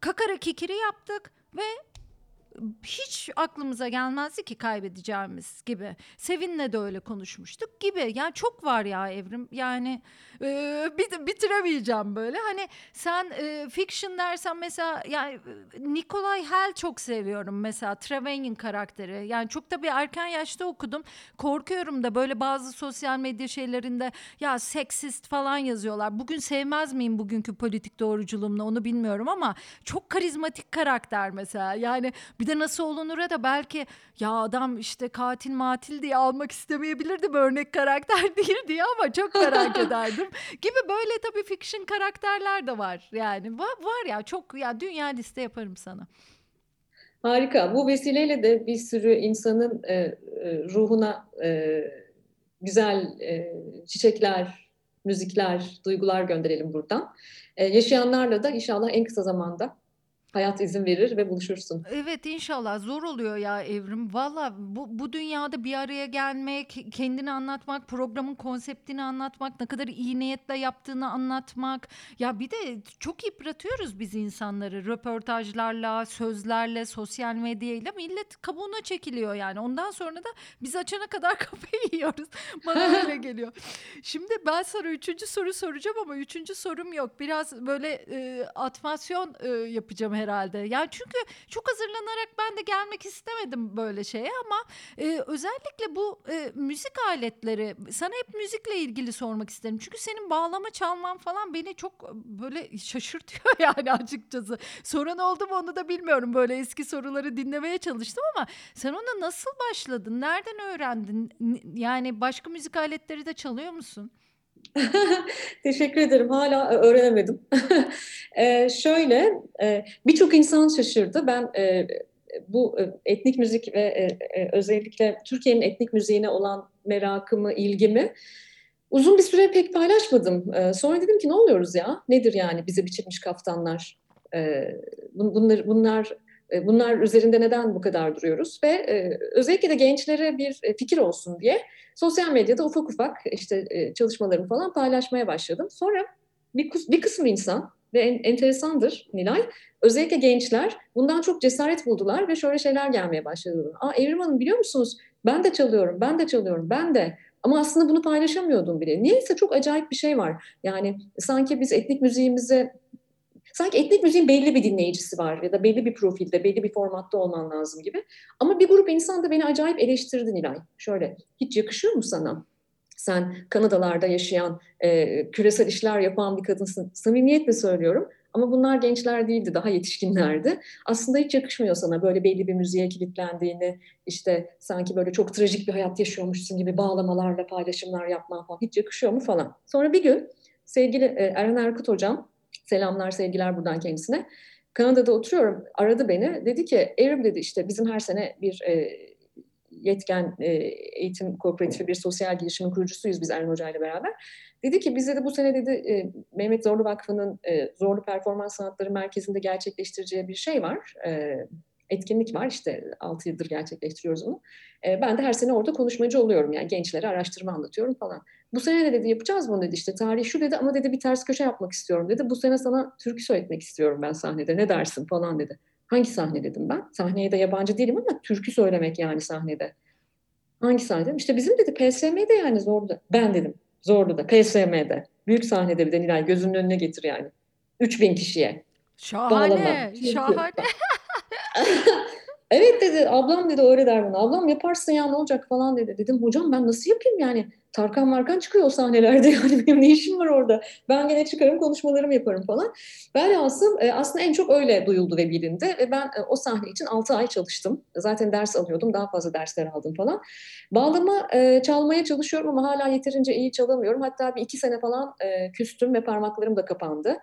Kakara kikiri yaptık ve hiç aklımıza gelmezdi ki kaybedeceğimiz gibi. Sevin'le de öyle konuşmuştuk gibi. Yani çok var ya Evrim. Yani e, bitiremeyeceğim böyle. Hani sen e, fiction dersen mesela yani Nikolay Hell çok seviyorum mesela Trevelyan karakteri. Yani çok da bir erken yaşta okudum. Korkuyorum da böyle bazı sosyal medya şeylerinde ya seksist falan yazıyorlar. Bugün sevmez miyim bugünkü politik doğruculuğumla onu bilmiyorum ama çok karizmatik karakter mesela. Yani bir de nasıl olunura da belki ya adam işte katil matil diye almak istemeyebilirdim örnek karakter değil diye ama çok merak ederdim. Gibi böyle tabii fiction karakterler de var yani. Var, var ya çok ya dünya liste yaparım sana. Harika. Bu vesileyle de bir sürü insanın e, e, ruhuna e, güzel e, çiçekler, müzikler, duygular gönderelim buradan. E, yaşayanlarla da inşallah en kısa zamanda hayat izin verir ve buluşursun. Evet inşallah zor oluyor ya Evrim. Valla bu, bu dünyada bir araya gelmek, kendini anlatmak, programın konseptini anlatmak, ne kadar iyi niyetle yaptığını anlatmak. Ya bir de çok yıpratıyoruz biz insanları röportajlarla, sözlerle, sosyal medyayla. Millet kabuğuna çekiliyor yani. Ondan sonra da biz açana kadar kafayı yiyoruz. Bana öyle geliyor. Şimdi ben sana üçüncü soru soracağım ama üçüncü sorum yok. Biraz böyle e, atmasyon e, yapacağım herhalde. Yani çünkü çok hazırlanarak ben de gelmek istemedim böyle şeye ama e, özellikle bu e, müzik aletleri sana hep müzikle ilgili sormak isterim. Çünkü senin bağlama çalman falan beni çok böyle şaşırtıyor yani açıkçası. Sorun oldu mu onu da bilmiyorum. Böyle eski soruları dinlemeye çalıştım ama sen ona nasıl başladın? Nereden öğrendin? Yani başka müzik aletleri de çalıyor musun? Teşekkür ederim. Hala e, öğrenemedim. e, şöyle, e, birçok insan şaşırdı. Ben e, bu e, etnik müzik ve e, e, özellikle Türkiye'nin etnik müziğine olan merakımı, ilgimi uzun bir süre pek paylaşmadım. E, sonra dedim ki ne oluyoruz ya? Nedir yani bize biçilmiş kaftanlar? E, bunlar, bunlar bunlar üzerinde neden bu kadar duruyoruz ve e, özellikle de gençlere bir e, fikir olsun diye sosyal medyada ufak ufak işte çalışmalarımı falan paylaşmaya başladım. Sonra bir, bir kısım insan ve en, enteresandır Nilay, özellikle gençler bundan çok cesaret buldular ve şöyle şeyler gelmeye başladı. Aa Evrim Hanım biliyor musunuz ben de çalıyorum, ben de çalıyorum, ben de. Ama aslında bunu paylaşamıyordum bile. Niyeyse çok acayip bir şey var. Yani sanki biz etnik müziğimize Sanki etnik müziğin belli bir dinleyicisi var ya da belli bir profilde, belli bir formatta olman lazım gibi. Ama bir grup insan da beni acayip eleştirdi Nilay. Şöyle, hiç yakışıyor mu sana? Sen Kanadalarda yaşayan, e, küresel işler yapan bir kadınsın. Samimiyetle söylüyorum. Ama bunlar gençler değildi, daha yetişkinlerdi. Aslında hiç yakışmıyor sana böyle belli bir müziğe kilitlendiğini, işte sanki böyle çok trajik bir hayat yaşıyormuşsun gibi bağlamalarla paylaşımlar yapman falan. Hiç yakışıyor mu falan. Sonra bir gün sevgili e, Erhan Erkut hocam Selamlar, sevgiler buradan kendisine. Kanada'da oturuyorum. Aradı beni. Dedi ki Erim dedi işte bizim her sene bir e, yetken e, eğitim kooperatifi bir sosyal girişimin kurucusuyuz biz Erhan Hoca ile beraber. Dedi ki bize de bu sene dedi e, Mehmet Zorlu Vakfı'nın e, Zorlu Performans Sanatları Merkezi'nde gerçekleştireceği bir şey var. E, etkinlik var işte 6 yıldır gerçekleştiriyoruz bunu. E, ben de her sene orada konuşmacı oluyorum yani gençlere araştırma anlatıyorum falan. Bu sene de dedi yapacağız bunu dedi işte tarih şu dedi ama dedi bir ters köşe yapmak istiyorum dedi. Bu sene sana türkü söyletmek istiyorum ben sahnede ne dersin falan dedi. Hangi sahne dedim ben. Sahneye de yabancı değilim ama türkü söylemek yani sahnede. Hangi sahne dedim. İşte bizim dedi PSM'de yani zordu. Ben dedim. Zorlu'da, PSM'de. Büyük sahnede bir de Nilay gözünün önüne getir yani. 3000 kişiye. Şahane, Bağlama. Şahane. Evet dedi ablam dedi öyle der bana. Ablam yaparsın ya ne olacak falan dedi. Dedim hocam ben nasıl yapayım yani. Tarkan Markan çıkıyor o sahnelerde yani benim ne işim var orada. Ben gene çıkarım konuşmalarımı yaparım falan. Velhasıl e, aslında en çok öyle duyuldu ve bilindi. Ve ben e, o sahne için 6 ay çalıştım. Zaten ders alıyordum daha fazla dersler aldım falan. Bağlama e, çalmaya çalışıyorum ama hala yeterince iyi çalamıyorum. Hatta bir iki sene falan küstüm ve parmaklarım da kapandı.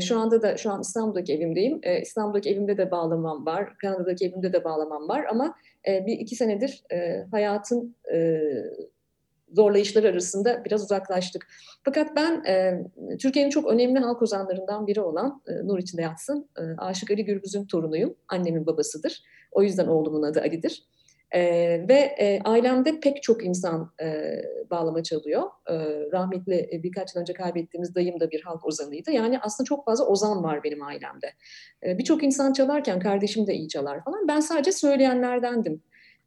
Şu anda da şu an İstanbul'daki evimdeyim. İstanbul'daki evimde de bağlamam var. Kanada'daki evimde de bağlamam var ama bir iki senedir hayatın zorlayışları arasında biraz uzaklaştık. Fakat ben e, Türkiye'nin çok önemli halk ozanlarından biri olan e, Nur içinde yatsın. E, Aşık Ali Gürbüz'ün torunuyum. Annemin babasıdır. O yüzden oğlumun adı Ali'dir. E, ve e, ailemde pek çok insan e, bağlama çalıyor. E, rahmetli e, birkaç yıl önce kaybettiğimiz dayım da bir halk ozanıydı. Yani aslında çok fazla ozan var benim ailemde. E, Birçok insan çalarken kardeşim de iyi çalar falan. Ben sadece söyleyenlerdendim.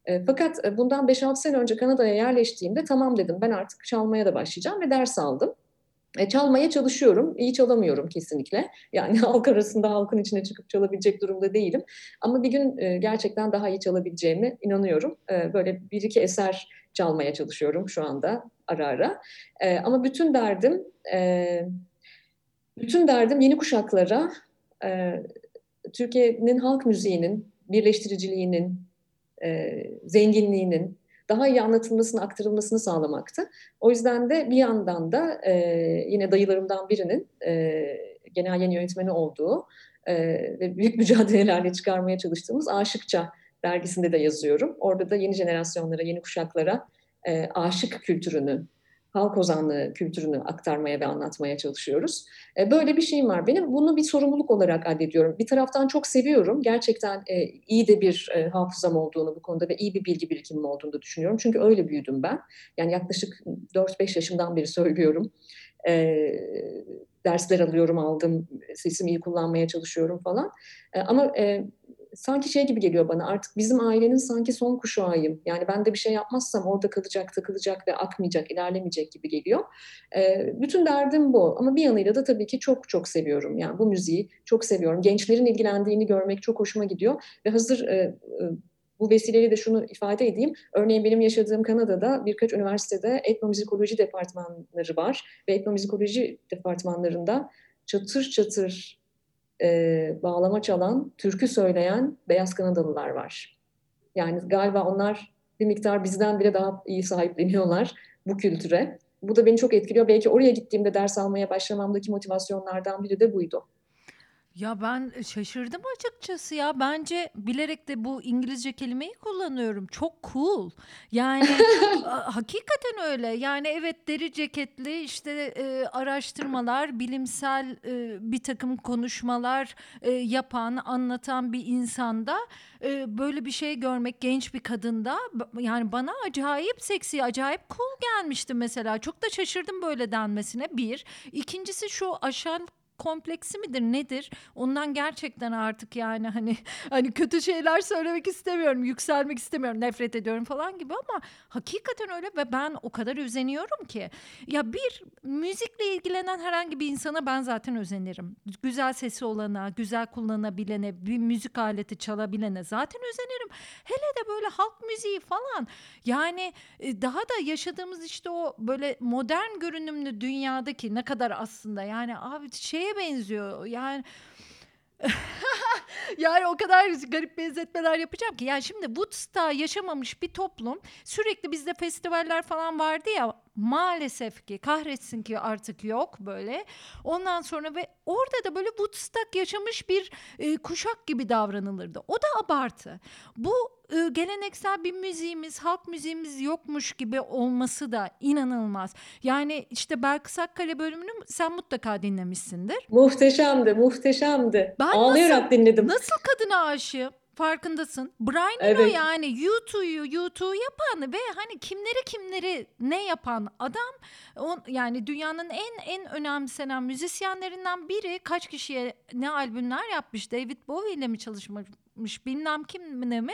E, fakat e, bundan 5-6 sene önce Kanada'ya yerleştiğimde tamam dedim ben artık çalmaya da başlayacağım ve ders aldım. E, çalmaya çalışıyorum, iyi çalamıyorum kesinlikle. Yani halk arasında halkın içine çıkıp çalabilecek durumda değilim. Ama bir gün gerçekten daha iyi çalabileceğime inanıyorum. Böyle bir iki eser çalmaya çalışıyorum şu anda ara ara. Ama bütün derdim, bütün derdim yeni kuşaklara Türkiye'nin halk müziğinin birleştiriciliğinin, e, zenginliğinin daha iyi anlatılmasını, aktarılmasını sağlamaktı. O yüzden de bir yandan da e, yine dayılarımdan birinin e, genel yayın yönetmeni olduğu e, ve büyük mücadelelerle çıkarmaya çalıştığımız Aşıkça dergisinde de yazıyorum. Orada da yeni jenerasyonlara, yeni kuşaklara e, aşık kültürünü, halk ozanlığı kültürünü aktarmaya ve anlatmaya çalışıyoruz. E, böyle bir şeyim var benim. Bunu bir sorumluluk olarak addediyorum. Bir taraftan çok seviyorum. Gerçekten e, iyi de bir e, hafızam olduğunu bu konuda ve iyi bir bilgi birikimim olduğunu düşünüyorum. Çünkü öyle büyüdüm ben. Yani yaklaşık 4-5 yaşımdan beri söylüyorum. Dersler alıyorum, aldım. Sesimi iyi kullanmaya çalışıyorum falan. Ama sanki şey gibi geliyor bana artık bizim ailenin sanki son kuşağıyım. Yani ben de bir şey yapmazsam orada kalacak, takılacak ve akmayacak, ilerlemeyecek gibi geliyor. E, bütün derdim bu. Ama bir yanıyla da tabii ki çok çok seviyorum. Yani bu müziği çok seviyorum. Gençlerin ilgilendiğini görmek çok hoşuma gidiyor. Ve hazır e, e, bu vesileyle de şunu ifade edeyim. Örneğin benim yaşadığım Kanada'da birkaç üniversitede etnomüzikoloji departmanları var. Ve etnomüzikoloji departmanlarında çatır çatır e, bağlama çalan, türkü söyleyen beyaz Kanadalılar var. Yani galiba onlar bir miktar bizden bile daha iyi sahipleniyorlar bu kültüre. Bu da beni çok etkiliyor. Belki oraya gittiğimde ders almaya başlamamdaki motivasyonlardan biri de buydu. Ya ben şaşırdım açıkçası ya. Bence bilerek de bu İngilizce kelimeyi kullanıyorum. Çok cool. Yani a- hakikaten öyle. Yani evet deri ceketli işte e, araştırmalar, bilimsel e, bir takım konuşmalar e, yapan, anlatan bir insanda e, böyle bir şey görmek genç bir kadında b- yani bana acayip seksi, acayip cool gelmişti mesela. Çok da şaşırdım böyle denmesine. Bir. İkincisi şu aşağı kompleksi midir nedir? Ondan gerçekten artık yani hani hani kötü şeyler söylemek istemiyorum, yükselmek istemiyorum, nefret ediyorum falan gibi ama hakikaten öyle ve ben o kadar özeniyorum ki. Ya bir müzikle ilgilenen herhangi bir insana ben zaten özenirim. Güzel sesi olana, güzel kullanabilene, bir müzik aleti çalabilene zaten özenirim. Hele de böyle halk müziği falan. Yani e, daha da yaşadığımız işte o böyle modern görünümlü dünyadaki ne kadar aslında yani abi şeye benziyor. Yani yani o kadar garip benzetmeler yapacağım ki. Yani şimdi Woodstock yaşamamış bir toplum sürekli bizde festivaller falan vardı ya maalesef ki kahretsin ki artık yok böyle. Ondan sonra ve orada da böyle Woodstock yaşamış bir e, kuşak gibi davranılırdı. O da abartı. Bu e, geleneksel bir müziğimiz, halk müziğimiz yokmuş gibi olması da inanılmaz. Yani işte Belkıs Akkale bölümünü sen mutlaka dinlemişsindir. Muhteşemdi, muhteşemdi. Ben Ağlayarak dinledim. Nasıl kadına aşığım? Farkındasın. Brian Eno Evet. yani U2'yu U2 yapan ve hani kimleri kimleri ne yapan adam o, yani dünyanın en en önemsenen müzisyenlerinden biri kaç kişiye ne albümler yapmış David Bowie ile mi çalışmış bilmem kimle mi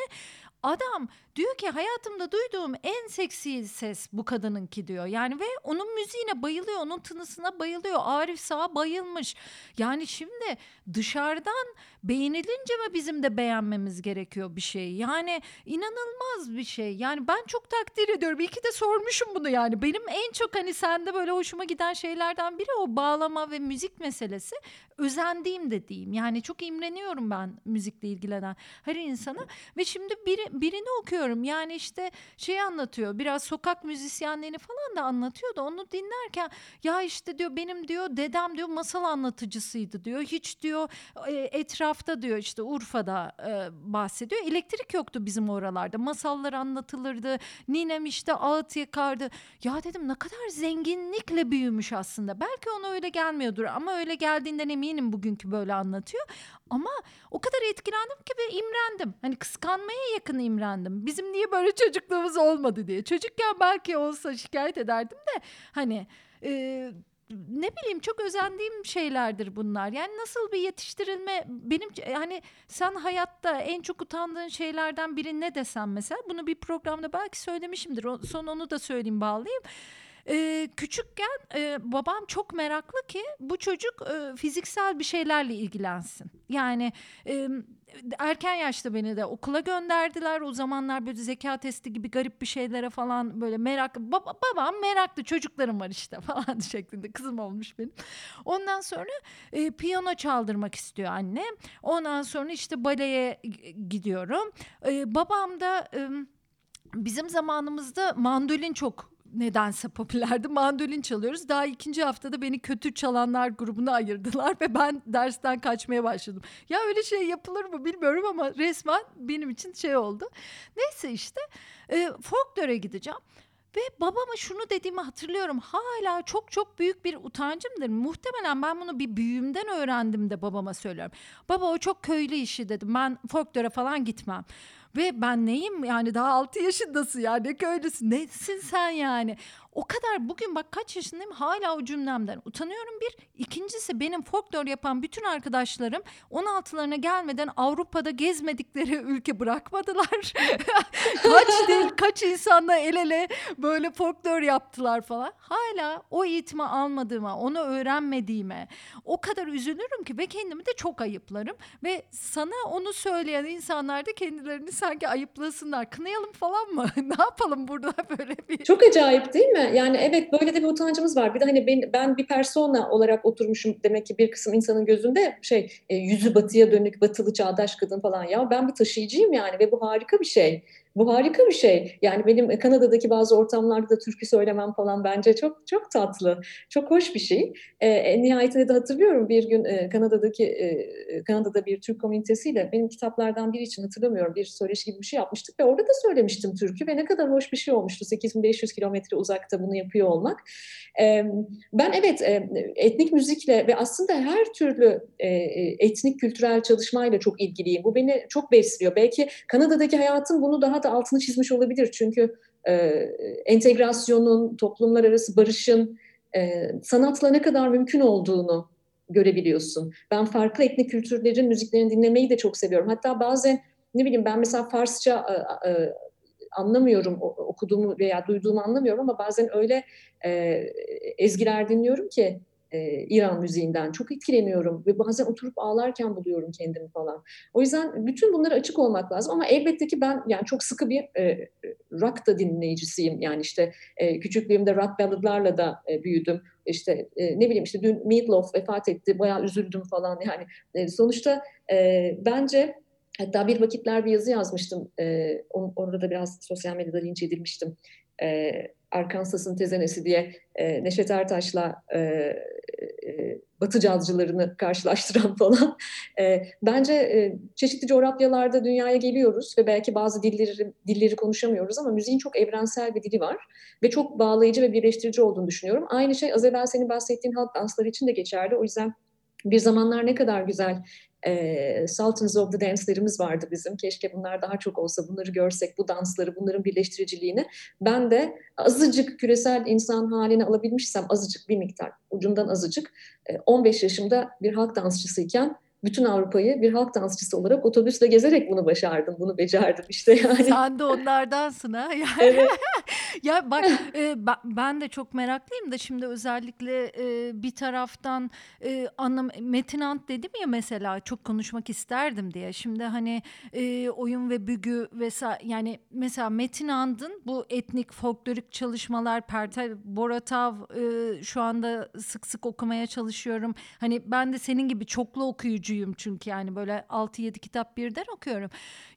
adam Diyor ki hayatımda duyduğum en seksi ses bu kadınınki diyor. Yani ve onun müziğine bayılıyor, onun tınısına bayılıyor. Arif Sağ bayılmış. Yani şimdi dışarıdan beğenilince mi bizim de beğenmemiz gerekiyor bir şey? Yani inanılmaz bir şey. Yani ben çok takdir ediyorum. İyi ki de sormuşum bunu yani. Benim en çok hani sende böyle hoşuma giden şeylerden biri o bağlama ve müzik meselesi. Özendiğim de diyeyim. Yani çok imreniyorum ben müzikle ilgilenen her insana. Ve şimdi biri, birini okuyorum. Yani işte şey anlatıyor. Biraz sokak müzisyenlerini falan da anlatıyor da onu dinlerken ya işte diyor benim diyor dedem diyor masal anlatıcısıydı diyor. Hiç diyor e, etrafta diyor işte Urfa'da e, bahsediyor. Elektrik yoktu bizim oralarda. Masallar anlatılırdı. Ninem işte ağıt yakardı. Ya dedim ne kadar zenginlikle büyümüş aslında. Belki ona öyle gelmiyordur ama öyle geldiğinden eminim bugünkü böyle anlatıyor. Ama o kadar etkilendim ki ve imrendim. Hani kıskanmaya yakın imrendim. Bizim niye böyle çocukluğumuz olmadı diye. Çocukken belki olsa şikayet ederdim de hani e, ne bileyim çok özendiğim şeylerdir bunlar. Yani nasıl bir yetiştirilme benim hani sen hayatta en çok utandığın şeylerden biri ne desem mesela bunu bir programda belki söylemişimdir. O, son onu da söyleyeyim bağlayayım. Ee, küçükken e, babam çok meraklı ki bu çocuk e, fiziksel bir şeylerle ilgilensin. Yani e, erken yaşta beni de okula gönderdiler. O zamanlar böyle zeka testi gibi garip bir şeylere falan böyle merak baba, babam meraklı çocuklarım var işte falan şeklinde kızım olmuş benim. Ondan sonra e, piyano çaldırmak istiyor anne. Ondan sonra işte baleye gidiyorum. E, babam da e, bizim zamanımızda mandolin çok nedense popülerdi. Mandolin çalıyoruz. Daha ikinci haftada beni kötü çalanlar grubuna ayırdılar ve ben dersten kaçmaya başladım. Ya öyle şey yapılır mı bilmiyorum ama resmen benim için şey oldu. Neyse işte e, folklore gideceğim. Ve babama şunu dediğimi hatırlıyorum. Hala çok çok büyük bir utancımdır. Muhtemelen ben bunu bir büyüğümden öğrendim de babama söylüyorum. Baba o çok köylü işi dedim. Ben folklore falan gitmem. Ve ben neyim? Yani daha 6 yaşındasın yani ne köylüsün? Nesin sen yani. O kadar bugün bak kaç yaşındayım hala o cümlemden utanıyorum bir. İkincisi benim folklor yapan bütün arkadaşlarım 16'larına gelmeden Avrupa'da gezmedikleri ülke bırakmadılar. kaç değil kaç insanla el ele böyle folklor yaptılar falan. Hala o eğitimi almadığıma, onu öğrenmediğime o kadar üzülürüm ki ve kendimi de çok ayıplarım. Ve sana onu söyleyen insanlar da kendilerini sanki ayıplasınlar. Kınayalım falan mı? ne yapalım burada böyle bir... Çok acayip değil mi? Yani evet böyle de bir utancımız var. Bir de hani ben, ben bir persona olarak oturmuşum demek ki bir kısım insanın gözünde şey e, yüzü batıya dönük batılı çağdaş kadın falan ya ben bir taşıyıcıyım yani ve bu harika bir şey. Bu harika bir şey. Yani benim Kanada'daki bazı ortamlarda da türkü söylemem falan bence çok çok tatlı, çok hoş bir şey. E, nihayetinde de hatırlıyorum bir gün e, Kanada'daki e, Kanada'da bir Türk komünitesiyle benim kitaplardan biri için hatırlamıyorum bir söyleşi gibi bir şey yapmıştık ve orada da söylemiştim türkü ve ne kadar hoş bir şey olmuştu 8500 kilometre uzakta bunu yapıyor olmak. E, ben evet e, etnik müzikle ve aslında her türlü e, etnik kültürel çalışmayla çok ilgiliyim. Bu beni çok besliyor. Belki Kanada'daki hayatım bunu daha da altını çizmiş olabilir. Çünkü e, entegrasyonun, toplumlar arası barışın e, sanatla ne kadar mümkün olduğunu görebiliyorsun. Ben farklı etnik kültürlerin müziklerini dinlemeyi de çok seviyorum. Hatta bazen ne bileyim ben mesela Farsça e, e, anlamıyorum okuduğumu veya duyduğumu anlamıyorum ama bazen öyle e, ezgiler dinliyorum ki e, İran müziğinden çok etkileniyorum ve bazen oturup ağlarken buluyorum kendimi falan. O yüzden bütün bunlara açık olmak lazım ama elbette ki ben yani çok sıkı bir e, rock da dinleyicisiyim. Yani işte e, küçüklüğümde rock balladlarla da e, büyüdüm. İşte e, ne bileyim işte dün Meatloaf vefat etti bayağı üzüldüm falan yani e, sonuçta e, bence Hatta bir vakitler bir yazı yazmıştım. E, orada da biraz sosyal medyada linç edilmiştim. E, Arkansas'ın tezenesi diye e, Neşet Ertaş'la e, e, Batı cazcılarını karşılaştıran falan. E, bence e, çeşitli coğrafyalarda dünyaya geliyoruz ve belki bazı dilleri, dilleri konuşamıyoruz ama müziğin çok evrensel bir dili var ve çok bağlayıcı ve birleştirici olduğunu düşünüyorum. Aynı şey az evvel senin bahsettiğin halk dansları için de geçerli. O yüzden bir zamanlar ne kadar güzel e, Sultans of the Dance'lerimiz vardı bizim. Keşke bunlar daha çok olsa, bunları görsek, bu dansları, bunların birleştiriciliğini. Ben de azıcık küresel insan haline alabilmişsem, azıcık bir miktar, ucundan azıcık, e, 15 yaşımda bir halk dansçısıyken bütün Avrupa'yı bir halk dansçısı olarak otobüsle gezerek bunu başardım, bunu becerdim işte yani. Sen de onlardansın ha. Yani, Evet. ya bak e, ben de çok meraklıyım da şimdi özellikle e, bir taraftan e, anlam Metin Ant dedim ya mesela çok konuşmak isterdim diye. Şimdi hani e, oyun ve bügü vesaire yani mesela Metin Ant'ın bu etnik folklorik çalışmalar Pertel Boratav e, şu anda sık sık okumaya çalışıyorum. Hani ben de senin gibi çoklu okuyucuyum çünkü yani böyle 6-7 kitap birden okuyorum.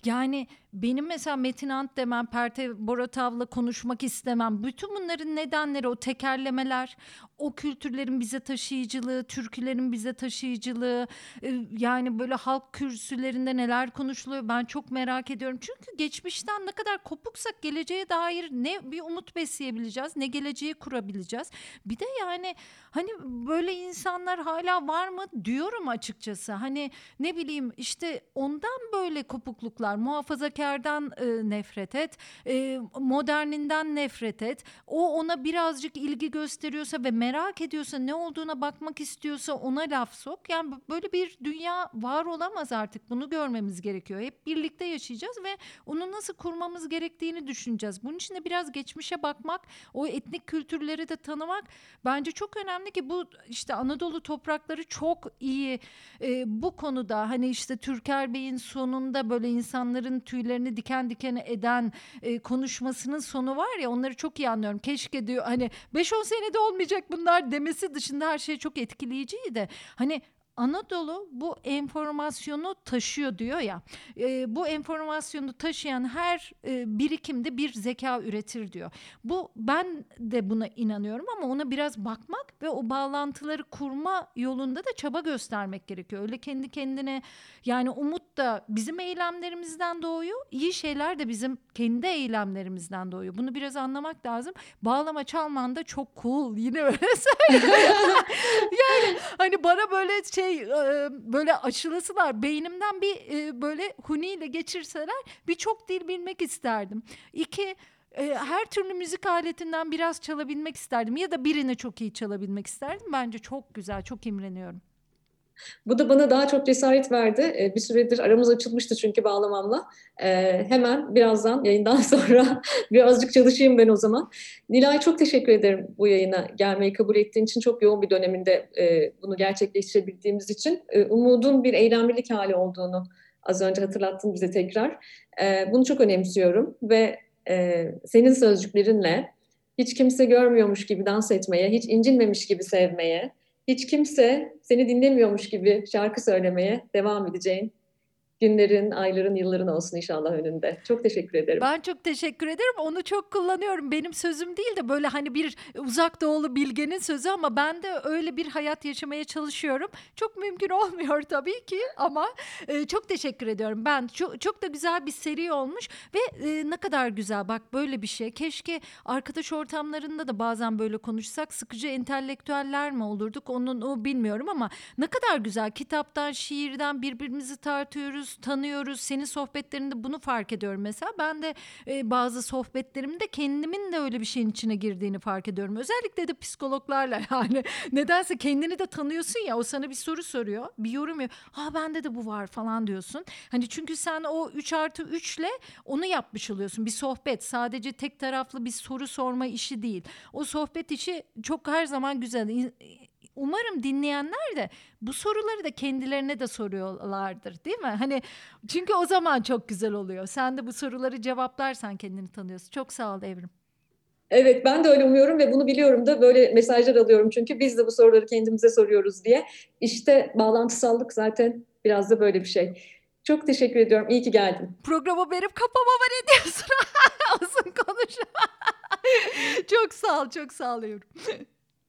Yani benim mesela Metin Ant demem, Perte Boratav'la konuşmak istemem. Bütün bunların nedenleri o tekerlemeler, o kültürlerin bize taşıyıcılığı, türkülerin bize taşıyıcılığı, e, yani böyle halk kürsülerinde neler konuşuluyor ben çok merak ediyorum. Çünkü geçmişten ne kadar kopuksak geleceğe dair ne bir umut besleyebileceğiz, ne geleceği kurabileceğiz. Bir de yani hani böyle insanlar hala var mı diyorum açıkçası. Hani ne bileyim işte ondan böyle kopukluklar, muhafazakardan e, nefret et, e, moderninden nefret et. O ona birazcık ilgi gösteriyorsa ve merak ediyorsa, ne olduğuna bakmak istiyorsa ona laf sok. Yani böyle bir dünya var olamaz artık. Bunu görmemiz gerekiyor. Hep birlikte yaşayacağız ve onu nasıl kurmamız gerektiğini düşüneceğiz. Bunun için de biraz geçmişe bakmak, o etnik kültürleri de tanımak bence çok önemli ki bu işte Anadolu toprakları çok iyi e, bu konuda hani işte Türker Bey'in sonunda böyle insanların tüylerini diken diken eden e, konuşmasının sonu var ya onları çok iyi anlıyorum. Keşke diyor hani 5-10 senede olmayacak bunlar demesi dışında her şey çok etkileyiciydi. Hani Anadolu bu enformasyonu taşıyor diyor ya. E, bu enformasyonu taşıyan her e, birikimde bir zeka üretir diyor. Bu ben de buna inanıyorum ama ona biraz bakmak ve o bağlantıları kurma yolunda da çaba göstermek gerekiyor. Öyle kendi kendine yani umut da bizim eylemlerimizden doğuyor. iyi şeyler de bizim kendi eylemlerimizden doğuyor. Bunu biraz anlamak lazım. Bağlama çalman da çok cool. Yine öyle söylüyorum. yani hani bana böyle şey böyle açılasılar beynimden bir böyle huniyle geçirseler bir çok dil bilmek isterdim. İki her türlü müzik aletinden biraz çalabilmek isterdim ya da birini çok iyi çalabilmek isterdim. Bence çok güzel, çok imreniyorum. Bu da bana daha çok cesaret verdi. Bir süredir aramız açılmıştı çünkü bağlamamla. Hemen birazdan yayından sonra birazcık çalışayım ben o zaman. Nilay çok teşekkür ederim bu yayına gelmeyi kabul ettiğin için. Çok yoğun bir döneminde bunu gerçekleştirebildiğimiz için. Umudun bir eylemlilik hali olduğunu az önce hatırlattın bize tekrar. Bunu çok önemsiyorum ve senin sözcüklerinle hiç kimse görmüyormuş gibi dans etmeye, hiç incinmemiş gibi sevmeye, hiç kimse seni dinlemiyormuş gibi şarkı söylemeye devam edeceğin günlerin, ayların, yılların olsun inşallah önünde. Çok teşekkür ederim. Ben çok teşekkür ederim. Onu çok kullanıyorum. Benim sözüm değil de böyle hani bir uzak doğulu bilgenin sözü ama ben de öyle bir hayat yaşamaya çalışıyorum. Çok mümkün olmuyor tabii ki ama e, çok teşekkür ediyorum. Ben çok, çok da güzel bir seri olmuş ve e, ne kadar güzel bak böyle bir şey. Keşke arkadaş ortamlarında da bazen böyle konuşsak sıkıcı entelektüeller mi olurduk onun o bilmiyorum ama ne kadar güzel kitaptan, şiirden birbirimizi tartıyoruz tanıyoruz. Senin sohbetlerinde bunu fark ediyorum mesela. Ben de e, bazı sohbetlerimde kendimin de öyle bir şeyin içine girdiğini fark ediyorum. Özellikle de psikologlarla yani. Nedense kendini de tanıyorsun ya. O sana bir soru soruyor. Bir yorum yapıyor. Ha bende de bu var falan diyorsun. Hani çünkü sen o 3 artı 3 ile onu yapmış oluyorsun. Bir sohbet sadece tek taraflı bir soru sorma işi değil. O sohbet işi çok her zaman güzel umarım dinleyenler de bu soruları da kendilerine de soruyorlardır değil mi? Hani çünkü o zaman çok güzel oluyor. Sen de bu soruları cevaplarsan kendini tanıyorsun. Çok sağ ol Evrim. Evet ben de öyle umuyorum ve bunu biliyorum da böyle mesajlar alıyorum çünkü biz de bu soruları kendimize soruyoruz diye. İşte bağlantısallık zaten biraz da böyle bir şey. Çok teşekkür ediyorum. İyi ki geldin. Programı verip kapamama ne diyorsun? Olsun konuş. çok sağ ol, çok sağ ol.